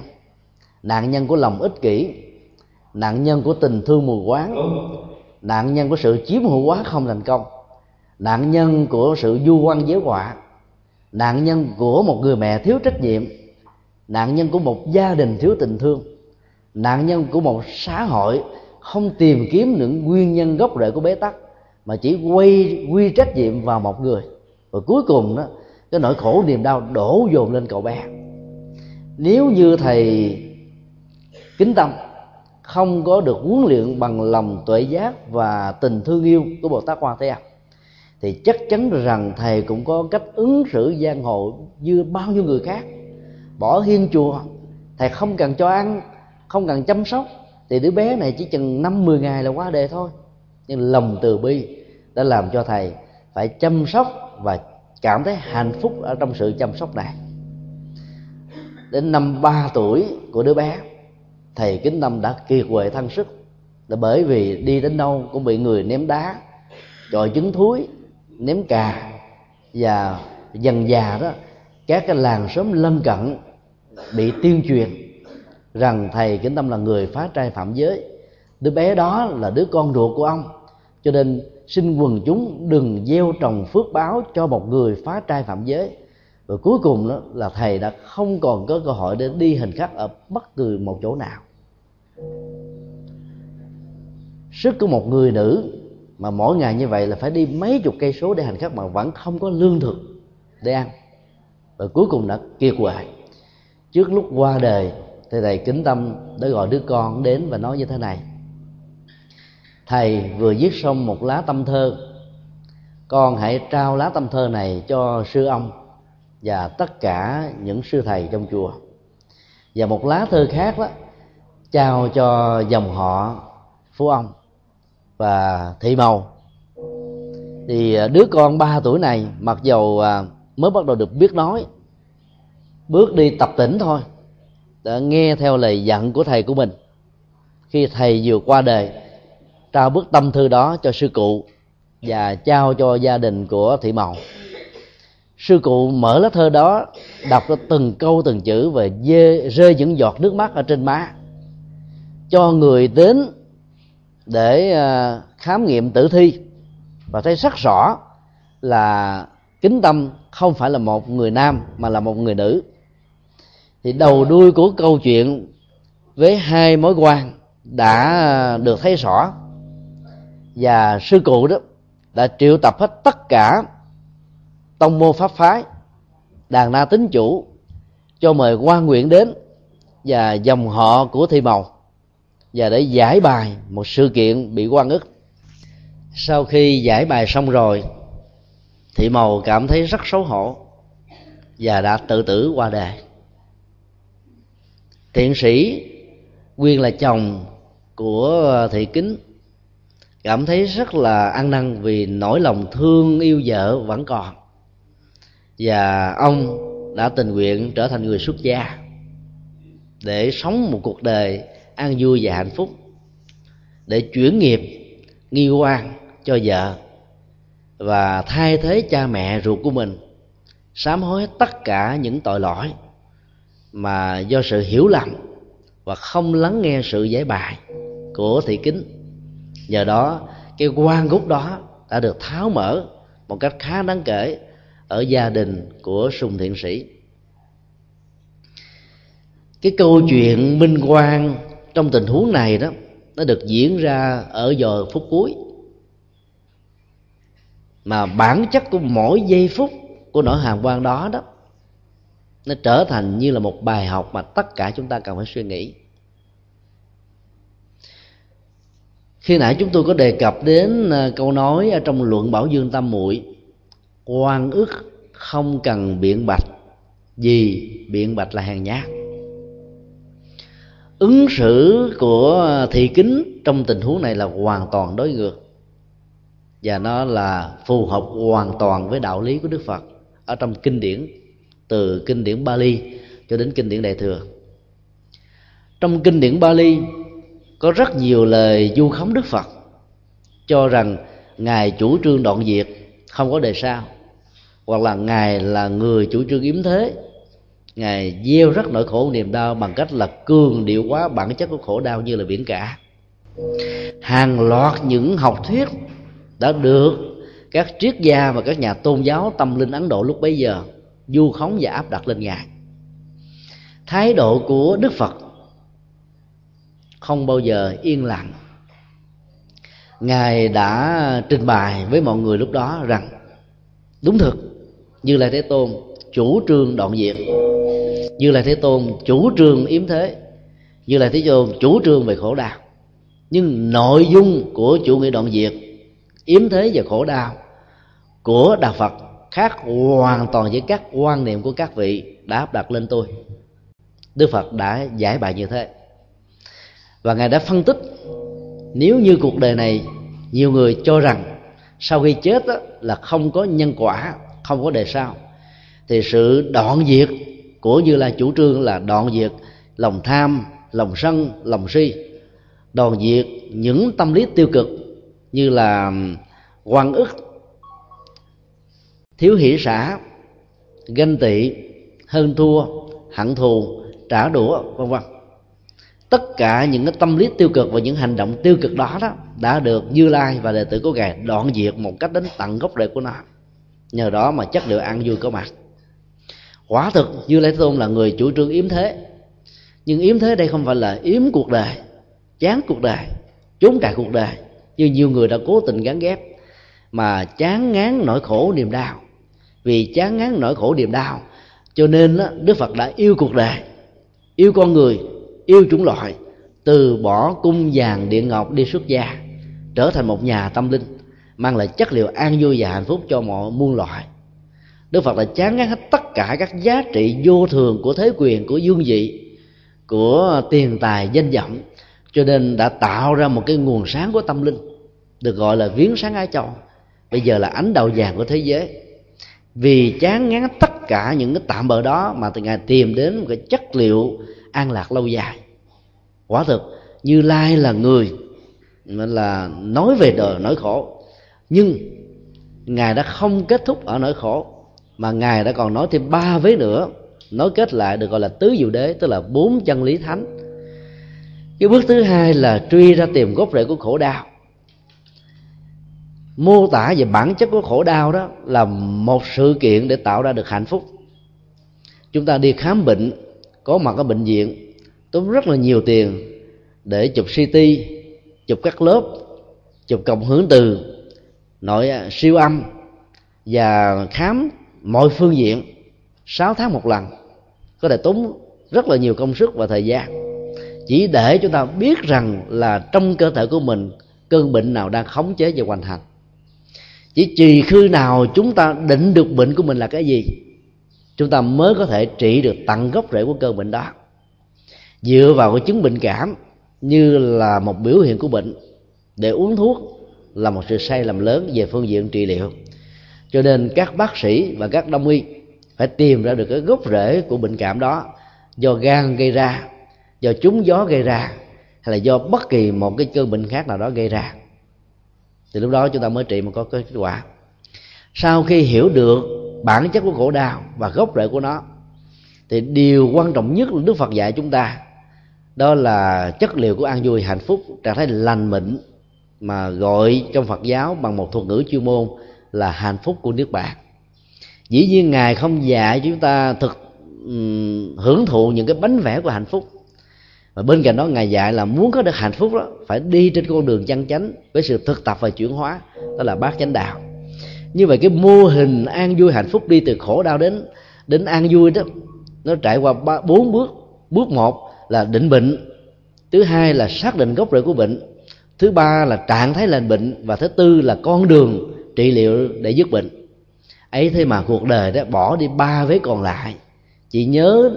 Nạn nhân của lòng ích kỷ. Nạn nhân của tình thương mù quáng. Nạn nhân của sự chiếm hữu quá không thành công nạn nhân của sự du quan giới họa, nạn nhân của một người mẹ thiếu trách nhiệm, nạn nhân của một gia đình thiếu tình thương, nạn nhân của một xã hội không tìm kiếm những nguyên nhân gốc rễ của bế tắc, mà chỉ quay, quy trách nhiệm vào một người. Và cuối cùng đó, cái nỗi khổ niềm đau đổ dồn lên cậu bé. Nếu như thầy kính tâm, không có được huấn luyện bằng lòng tuệ giác và tình thương yêu của bồ tát quan thế âm thì chắc chắn rằng thầy cũng có cách ứng xử giang hồ như bao nhiêu người khác. Bỏ hiên chùa, thầy không cần cho ăn, không cần chăm sóc, thì đứa bé này chỉ chừng năm mười ngày là qua đề thôi. Nhưng lòng từ bi đã làm cho thầy phải chăm sóc và cảm thấy hạnh phúc ở trong sự chăm sóc này. Đến năm ba tuổi của đứa bé, thầy kính tâm đã kiệt quệ thân sức. Là bởi vì đi đến đâu cũng bị người ném đá, chọi trứng thúi ném cà và dần già đó, các cái làng xóm lân cận bị tuyên truyền rằng thầy kính tâm là người phá trai phạm giới. Đứa bé đó là đứa con ruột của ông, cho nên xin quần chúng đừng gieo trồng phước báo cho một người phá trai phạm giới. Và cuối cùng đó là thầy đã không còn có cơ hội để đi hình khắc ở bất cứ một chỗ nào. Sức của một người nữ mà mỗi ngày như vậy là phải đi mấy chục cây số để hành khách mà vẫn không có lương thực để ăn. Và cuối cùng đã kiệt quệ. Trước lúc qua đời thì thầy kính tâm đã gọi đứa con đến và nói như thế này. Thầy vừa viết xong một lá tâm thơ. Con hãy trao lá tâm thơ này cho sư ông và tất cả những sư thầy trong chùa. Và một lá thơ khác đó, trao cho dòng họ phú ông và thị màu thì à, đứa con 3 tuổi này mặc dầu à, mới bắt đầu được biết nói bước đi tập tỉnh thôi đã nghe theo lời dặn của thầy của mình. Khi thầy vừa qua đời trao bức tâm thư đó cho sư cụ và trao cho gia đình của thị màu sư cụ mở lá thơ đó đọc ra từng câu từng chữ và dê, rơi những giọt nước mắt ở trên má. Cho người đến để ờ, khám nghiệm tử thi và thấy rất rõ là kính tâm không phải là một người nam mà là một người nữ. Thì đầu đuôi của câu chuyện với hai mối quan đã ờ, được thấy rõ và sư cụ đó đã triệu tập hết tất cả tông môn pháp phái, đàn na tính chủ cho mời quan nguyện đến và dòng họ của thi màu và để giải bài một sự kiện bị quan ức. Sau khi giải bài xong rồi, thị màu cảm thấy rất xấu hổ và đã tự tử qua đời. Thiện sĩ nguyên là chồng của thị kính cảm thấy rất là ăn năn vì nỗi lòng thương yêu vợ vẫn còn. Và ông đã tình nguyện trở thành người xuất gia để sống một cuộc đời an vui và hạnh phúc, để chuyển nghiệp nghi quan cho vợ và thay thế cha mẹ ruột của mình, sám hối tất cả những tội lỗi mà do sự hiểu lầm và không lắng nghe sự giải bài của thị kính. Nhờ đó, cái quan gốc đó đã được tháo mở một cách khá đáng kể ở gia đình của sùng thiện sĩ. Cái câu chuyện minh quan trong tình huống này đó, nó được diễn ra ở giờ phút cuối. Mà bản chất của mỗi giây phút của nỗi hàm quan đó đó, nó trở thành như là một bài học mà tất cả chúng ta cần phải suy nghĩ. Khi nãy chúng tôi có đề cập đến à, câu nói ở trong luận bảo dương tam muội, quan ức không cần biện bạch, vì biện bạch là hàng nhát ứng xử của thị kính trong tình huống này là hoàn toàn đối ngược. Và nó là phù hợp hoàn toàn với đạo lý của đức phật. Ở trong kinh điển, từ kinh điển bali cho đến kinh điển đại thừa. Trong kinh điển bali, có rất nhiều lời du khống đức phật, cho rằng ngài chủ trương đoạn diệt, không có đề sao, hoặc là ngài là người chủ trương yếm thế ngài gieo rất nỗi khổ niềm đau bằng cách là cường điệu quá bản chất của khổ đau như là biển cả. Hàng loạt những học thuyết đã được các triết gia và các nhà tôn giáo tâm linh ấn độ lúc bấy giờ du khống và áp đặt lên ngài. Thái độ của đức phật không bao giờ yên lặng. Ngài đã trình bày với mọi người lúc đó rằng, đúng thực, như lai thế tôn chủ trương đoạn diệt. Như là thế tôn chủ trương yếm thế. Như là thế tôn chủ trương về khổ đau. Nhưng nội dung của chủ nghĩa đoạn diệt yếm thế và khổ đau của đạo phật khác hoàn toàn với các quan niệm của các vị đã áp đặt lên tôi. Đức phật đã giải bài như thế. Và ngài đã phân tích nếu như cuộc đời này nhiều người cho rằng sau khi chết đó, là không có nhân quả không có đề sau thì sự đoạn diệt của như là chủ trương là đoạn diệt lòng tham, lòng sân, lòng si. Đoạn diệt những tâm lý tiêu cực như là quan ức, thiếu hỷ xã ganh tị, hơn thua, hận thù, trả đũa, vân vân. Tất cả những cái tâm lý tiêu cực và những hành động tiêu cực đó đó đã được như lai và đệ tử của ngài đoạn diệt một cách đến tận gốc rễ của nó. Nhờ đó mà chất liệu ăn vui có mặt quả thực, như lai tôn là người chủ trương yếm thế. Nhưng yếm thế đây không phải là yếm cuộc đời, chán cuộc đời trốn trại cuộc đời, như nhiều người đã cố tình gắn ghép, mà chán ngán nỗi khổ niềm đau. Vì chán ngán nỗi khổ niềm đau, cho nên đức phật đã yêu cuộc đời, yêu con người, yêu chủng loại, từ bỏ cung vàng điện ngọc đi xuất gia, trở thành một nhà tâm linh, mang lại chất liệu an vui và hạnh phúc cho mọi muôn loại đức phật đã chán ngán hết tất cả các giá trị vô thường của thế quyền, của dương vị, của tiền tài, danh vọng, cho nên đã tạo ra một cái nguồn sáng của tâm linh, được gọi là viếng sáng ái châu. Bây giờ là ánh đầu vàng của thế giới. Vì chán ngán tất cả những cái tạm bợ đó mà từ ngài tìm đến một cái chất liệu an lạc lâu dài. Quả thực, như lai là người nên là nói về đời nỗi khổ, nhưng ngài đã không kết thúc ở nỗi khổ mà ngài đã còn nói thêm ba vế nữa, nói kết lại được gọi là tứ diệu đế, tức là bốn chân lý thánh. Cái bước thứ hai là truy ra tìm gốc rễ của khổ đau. Mô tả về bản chất của khổ đau đó là một sự kiện để tạo ra được hạnh phúc. Chúng ta đi khám bệnh, có mặt ở bệnh viện, tốn rất là nhiều tiền để chụp CT chụp các lớp, chụp cộng hưởng từ, nội siêu âm và khám mọi phương diện 6 tháng một lần, có thể tốn rất là nhiều công sức và thời gian. Chỉ để chúng ta biết rằng là trong cơ thể của mình, cơn bệnh nào đang khống chế và hoàn thành chỉ trì khư nào chúng ta định được bệnh của mình là cái gì, chúng ta mới có thể trị được tận gốc rễ của cơn bệnh đó. Dựa vào cái chứng bệnh cảm như là một biểu hiện của bệnh, để uống thuốc là một sự sai lầm lớn về phương diện trị liệu cho nên các bác sĩ và các đông y phải tìm ra được cái gốc rễ của bệnh cảm đó. Do gan gây ra, do trúng gió gây ra, hay là do bất kỳ một cái cơn bệnh khác nào đó gây ra. Thì lúc đó chúng ta mới trị mà có kết quả. Sau khi hiểu được bản chất của khổ đau và gốc rễ của nó, thì điều quan trọng nhất là đức phật dạy chúng ta, đó là chất liệu của an vui, hạnh phúc, trạng thái lành mịn mà gọi trong phật giáo bằng một thuật ngữ chuyên môn là hạnh phúc của nước bạn dĩ nhiên ngài không dạy chúng ta thực um, hưởng thụ những cái bánh vẽ của hạnh phúc. Và bên cạnh đó ngài dạy là muốn có được hạnh phúc đó phải đi trên con đường chân chánh với sự thực tập và chuyển hóa đó là bát chánh đạo. Như vậy cái mô hình an vui hạnh phúc đi từ khổ đau đến đến an vui đó nó trải qua ba, bốn bước. Bước một là định bệnh thứ hai là xác định gốc rễ của bệnh thứ ba là trạng thái lành bệnh và thứ tư là con đường trị liệu để dứt bệnh. Ấy thế mà cuộc đời đó bỏ đi ba vế còn lại. Chỉ nhớ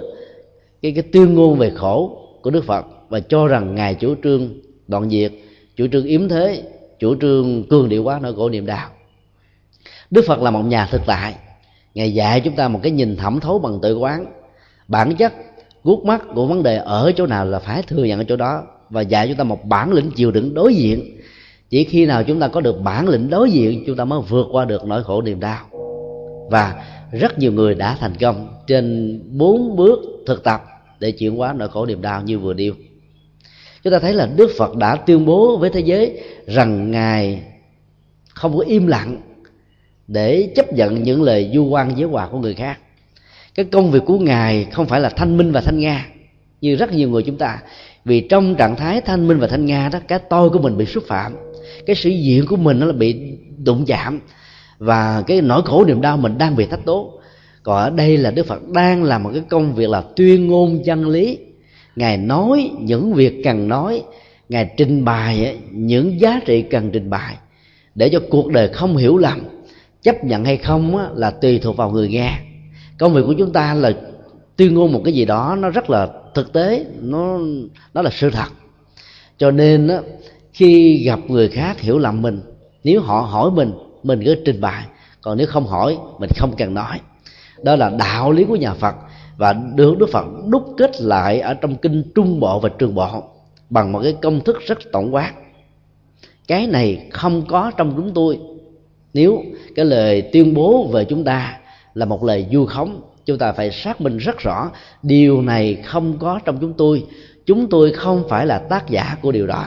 cái cái tuyên ngôn về khổ của đức phật và cho rằng ngài chủ trương đoạn diệt, chủ trương yếm thế, chủ trương cường điệu quá nỗi khổ niềm đau đức phật là một nhà thực tại. Ngài dạy chúng ta một cái nhìn thẩm thấu bằng tự quán. Bản chất gút mắt của vấn đề ở chỗ nào là phải thừa nhận ở chỗ đó và dạy chúng ta một bản lĩnh chịu đựng đối diện chỉ khi nào chúng ta có được bản lĩnh đối diện, chúng ta mới vượt qua được nỗi khổ niềm đau. Và rất nhiều người đã thành công trên bốn bước thực tập để chuyển hóa nỗi khổ niềm đau như vừa điêu chúng ta thấy là đức phật đã tuyên bố với thế giới rằng ngài không có im lặng để chấp nhận những lời du quan giới hòa của người khác. Cái công việc của ngài không phải là thanh minh và thanh nga như rất nhiều người chúng ta, vì trong trạng thái thanh minh và thanh nga đó, cái tôi của mình bị xúc phạm cái sĩ diện của mình nó là bị đụng chạm. Và cái nỗi khổ niềm đau mình đang bị thách đố còn ở đây là đức phật đang làm một cái công việc là tuyên ngôn chân lý. Ngài nói những việc cần nói. Ngài trình bày những giá trị cần trình bày để cho cuộc đời không hiểu lầm, chấp nhận hay không là tùy thuộc vào người nghe. Công việc của chúng ta là tuyên ngôn một cái gì đó, nó rất là thực tế, nó nó là sự thật. Cho nên khi gặp người khác hiểu lầm mình, nếu họ hỏi mình mình cứ trình bày. Còn nếu không hỏi, mình không cần nói. Đó là đạo lý của nhà phật. Và được đức phật đúc kết lại ở trong kinh trung bộ và trường bộ bằng một cái công thức rất tổng quát. Cái này không có trong chúng tôi. Nếu cái lời tuyên bố về chúng ta là một lời du khống, chúng ta phải xác minh rất rõ điều này không có trong chúng tôi. Chúng tôi không phải là tác giả của điều đó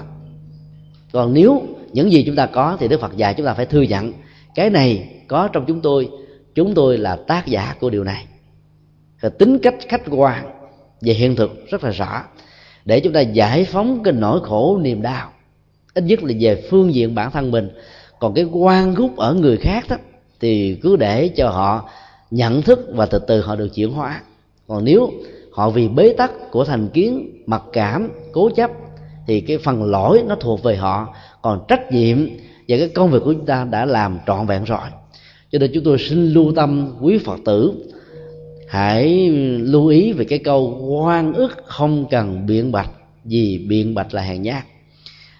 còn nếu những gì chúng ta có thì đức phật dạy chúng ta phải thư nhận cái này có trong chúng tôi. Chúng tôi là tác giả của điều này. Và tính cách khách quan về hiện thực rất là rõ. Để chúng ta giải phóng cái nỗi khổ niềm đau, ít nhất là về phương diện bản thân mình. Còn cái quan gút ở người khác đó, thì cứ để cho họ nhận thức và từ từ họ được chuyển hóa. Còn nếu họ vì bế tắc của thành kiến, mặc cảm, cố chấp thì cái phần lỗi nó thuộc về họ. Còn trách nhiệm và cái công việc của chúng ta đã làm trọn vẹn rồi. Cho nên chúng tôi xin lưu tâm quý phật tử, hãy lưu ý về cái câu quan ức không cần biện bạch, vì biện bạch là hàng nhát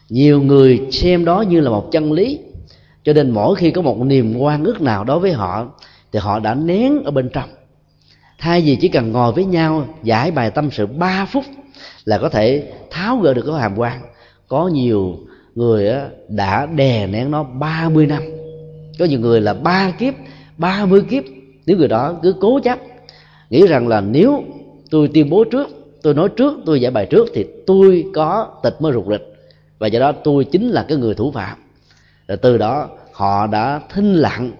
nhiều người xem đó như là một chân lý. Cho nên mỗi khi có một niềm quan ức nào đối với họ, thì họ đã nén ở bên trong. Thay vì chỉ cần ngồi với nhau, giải bài tâm sự 3 phút là có thể tháo gỡ được cái hàm quan. Có nhiều người đã đè nén nó 30 năm. Có nhiều người là ba kiếp 30 kiếp. Nếu người đó cứ cố chấp, nghĩ rằng là nếu tôi tuyên bố trước, tôi nói trước, tôi giải bài trước thì tôi có tịch mới rụt rịch. Và do đó tôi chính là cái người thủ phạm. Rồi từ đó họ đã thinh lặng,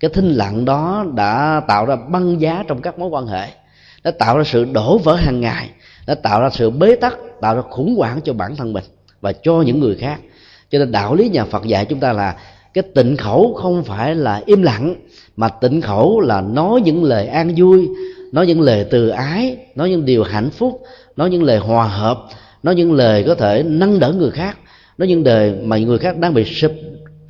cái thinh lặng đó đã tạo ra băng giá trong các mối quan hệ. Đã tạo ra sự đổ vỡ hàng ngày nó tạo ra sự bế tắc, tạo ra khủng hoảng cho bản thân mình và cho những người khác. Cho nên đạo lý nhà phật dạy chúng ta là cái tịnh khẩu không phải là im lặng, mà tịnh khẩu là nói những lời an vui, nói những lời từ ái, nói những điều hạnh phúc, nói những lời hòa hợp, nói những lời có thể nâng đỡ người khác, nói những lời mà người khác đang bị sụp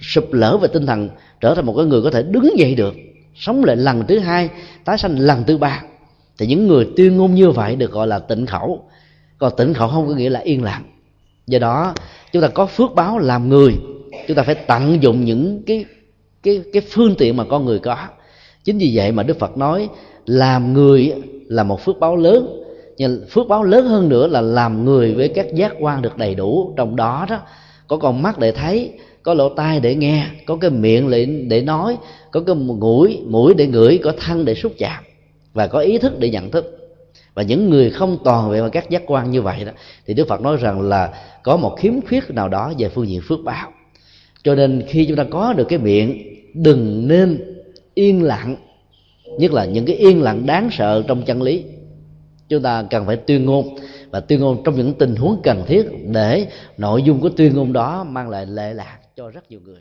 sụp lỡ về tinh thần, trở thành một cái người có thể đứng dậy được, sống lại lần thứ hai, tái sanh lần thứ ba thì những người tuyên ngôn như vậy được gọi là tịnh khẩu. Còn tịnh khẩu không có nghĩa là yên lặng. Do đó, chúng ta có phước báo làm người. Chúng ta phải tận dụng những cái cái cái phương tiện mà con người có. Chính vì vậy mà đức phật nói, làm người là một phước báo lớn. Nhưng phước báo lớn hơn nữa là làm người với các giác quan được đầy đủ. Trong đó đó, có con mắt để thấy, có lỗ tai để nghe, có cái miệng để để nói, có cái mũi mũi để ngửi, có thân để xúc chạm và có ý thức để nhận thức. Và những người không toàn về các giác quan như vậy đó, thì đức phật nói rằng là có một khiếm khuyết nào đó về phương diện phước báo. Cho nên khi chúng ta có được cái miệng, đừng nên yên lặng. Nhất là những cái yên lặng đáng sợ trong chân lý. Chúng ta cần phải tuyên ngôn. Và tuyên ngôn trong những tình huống cần thiết để nội dung của tuyên ngôn đó mang lại lệ lạc cho rất nhiều người.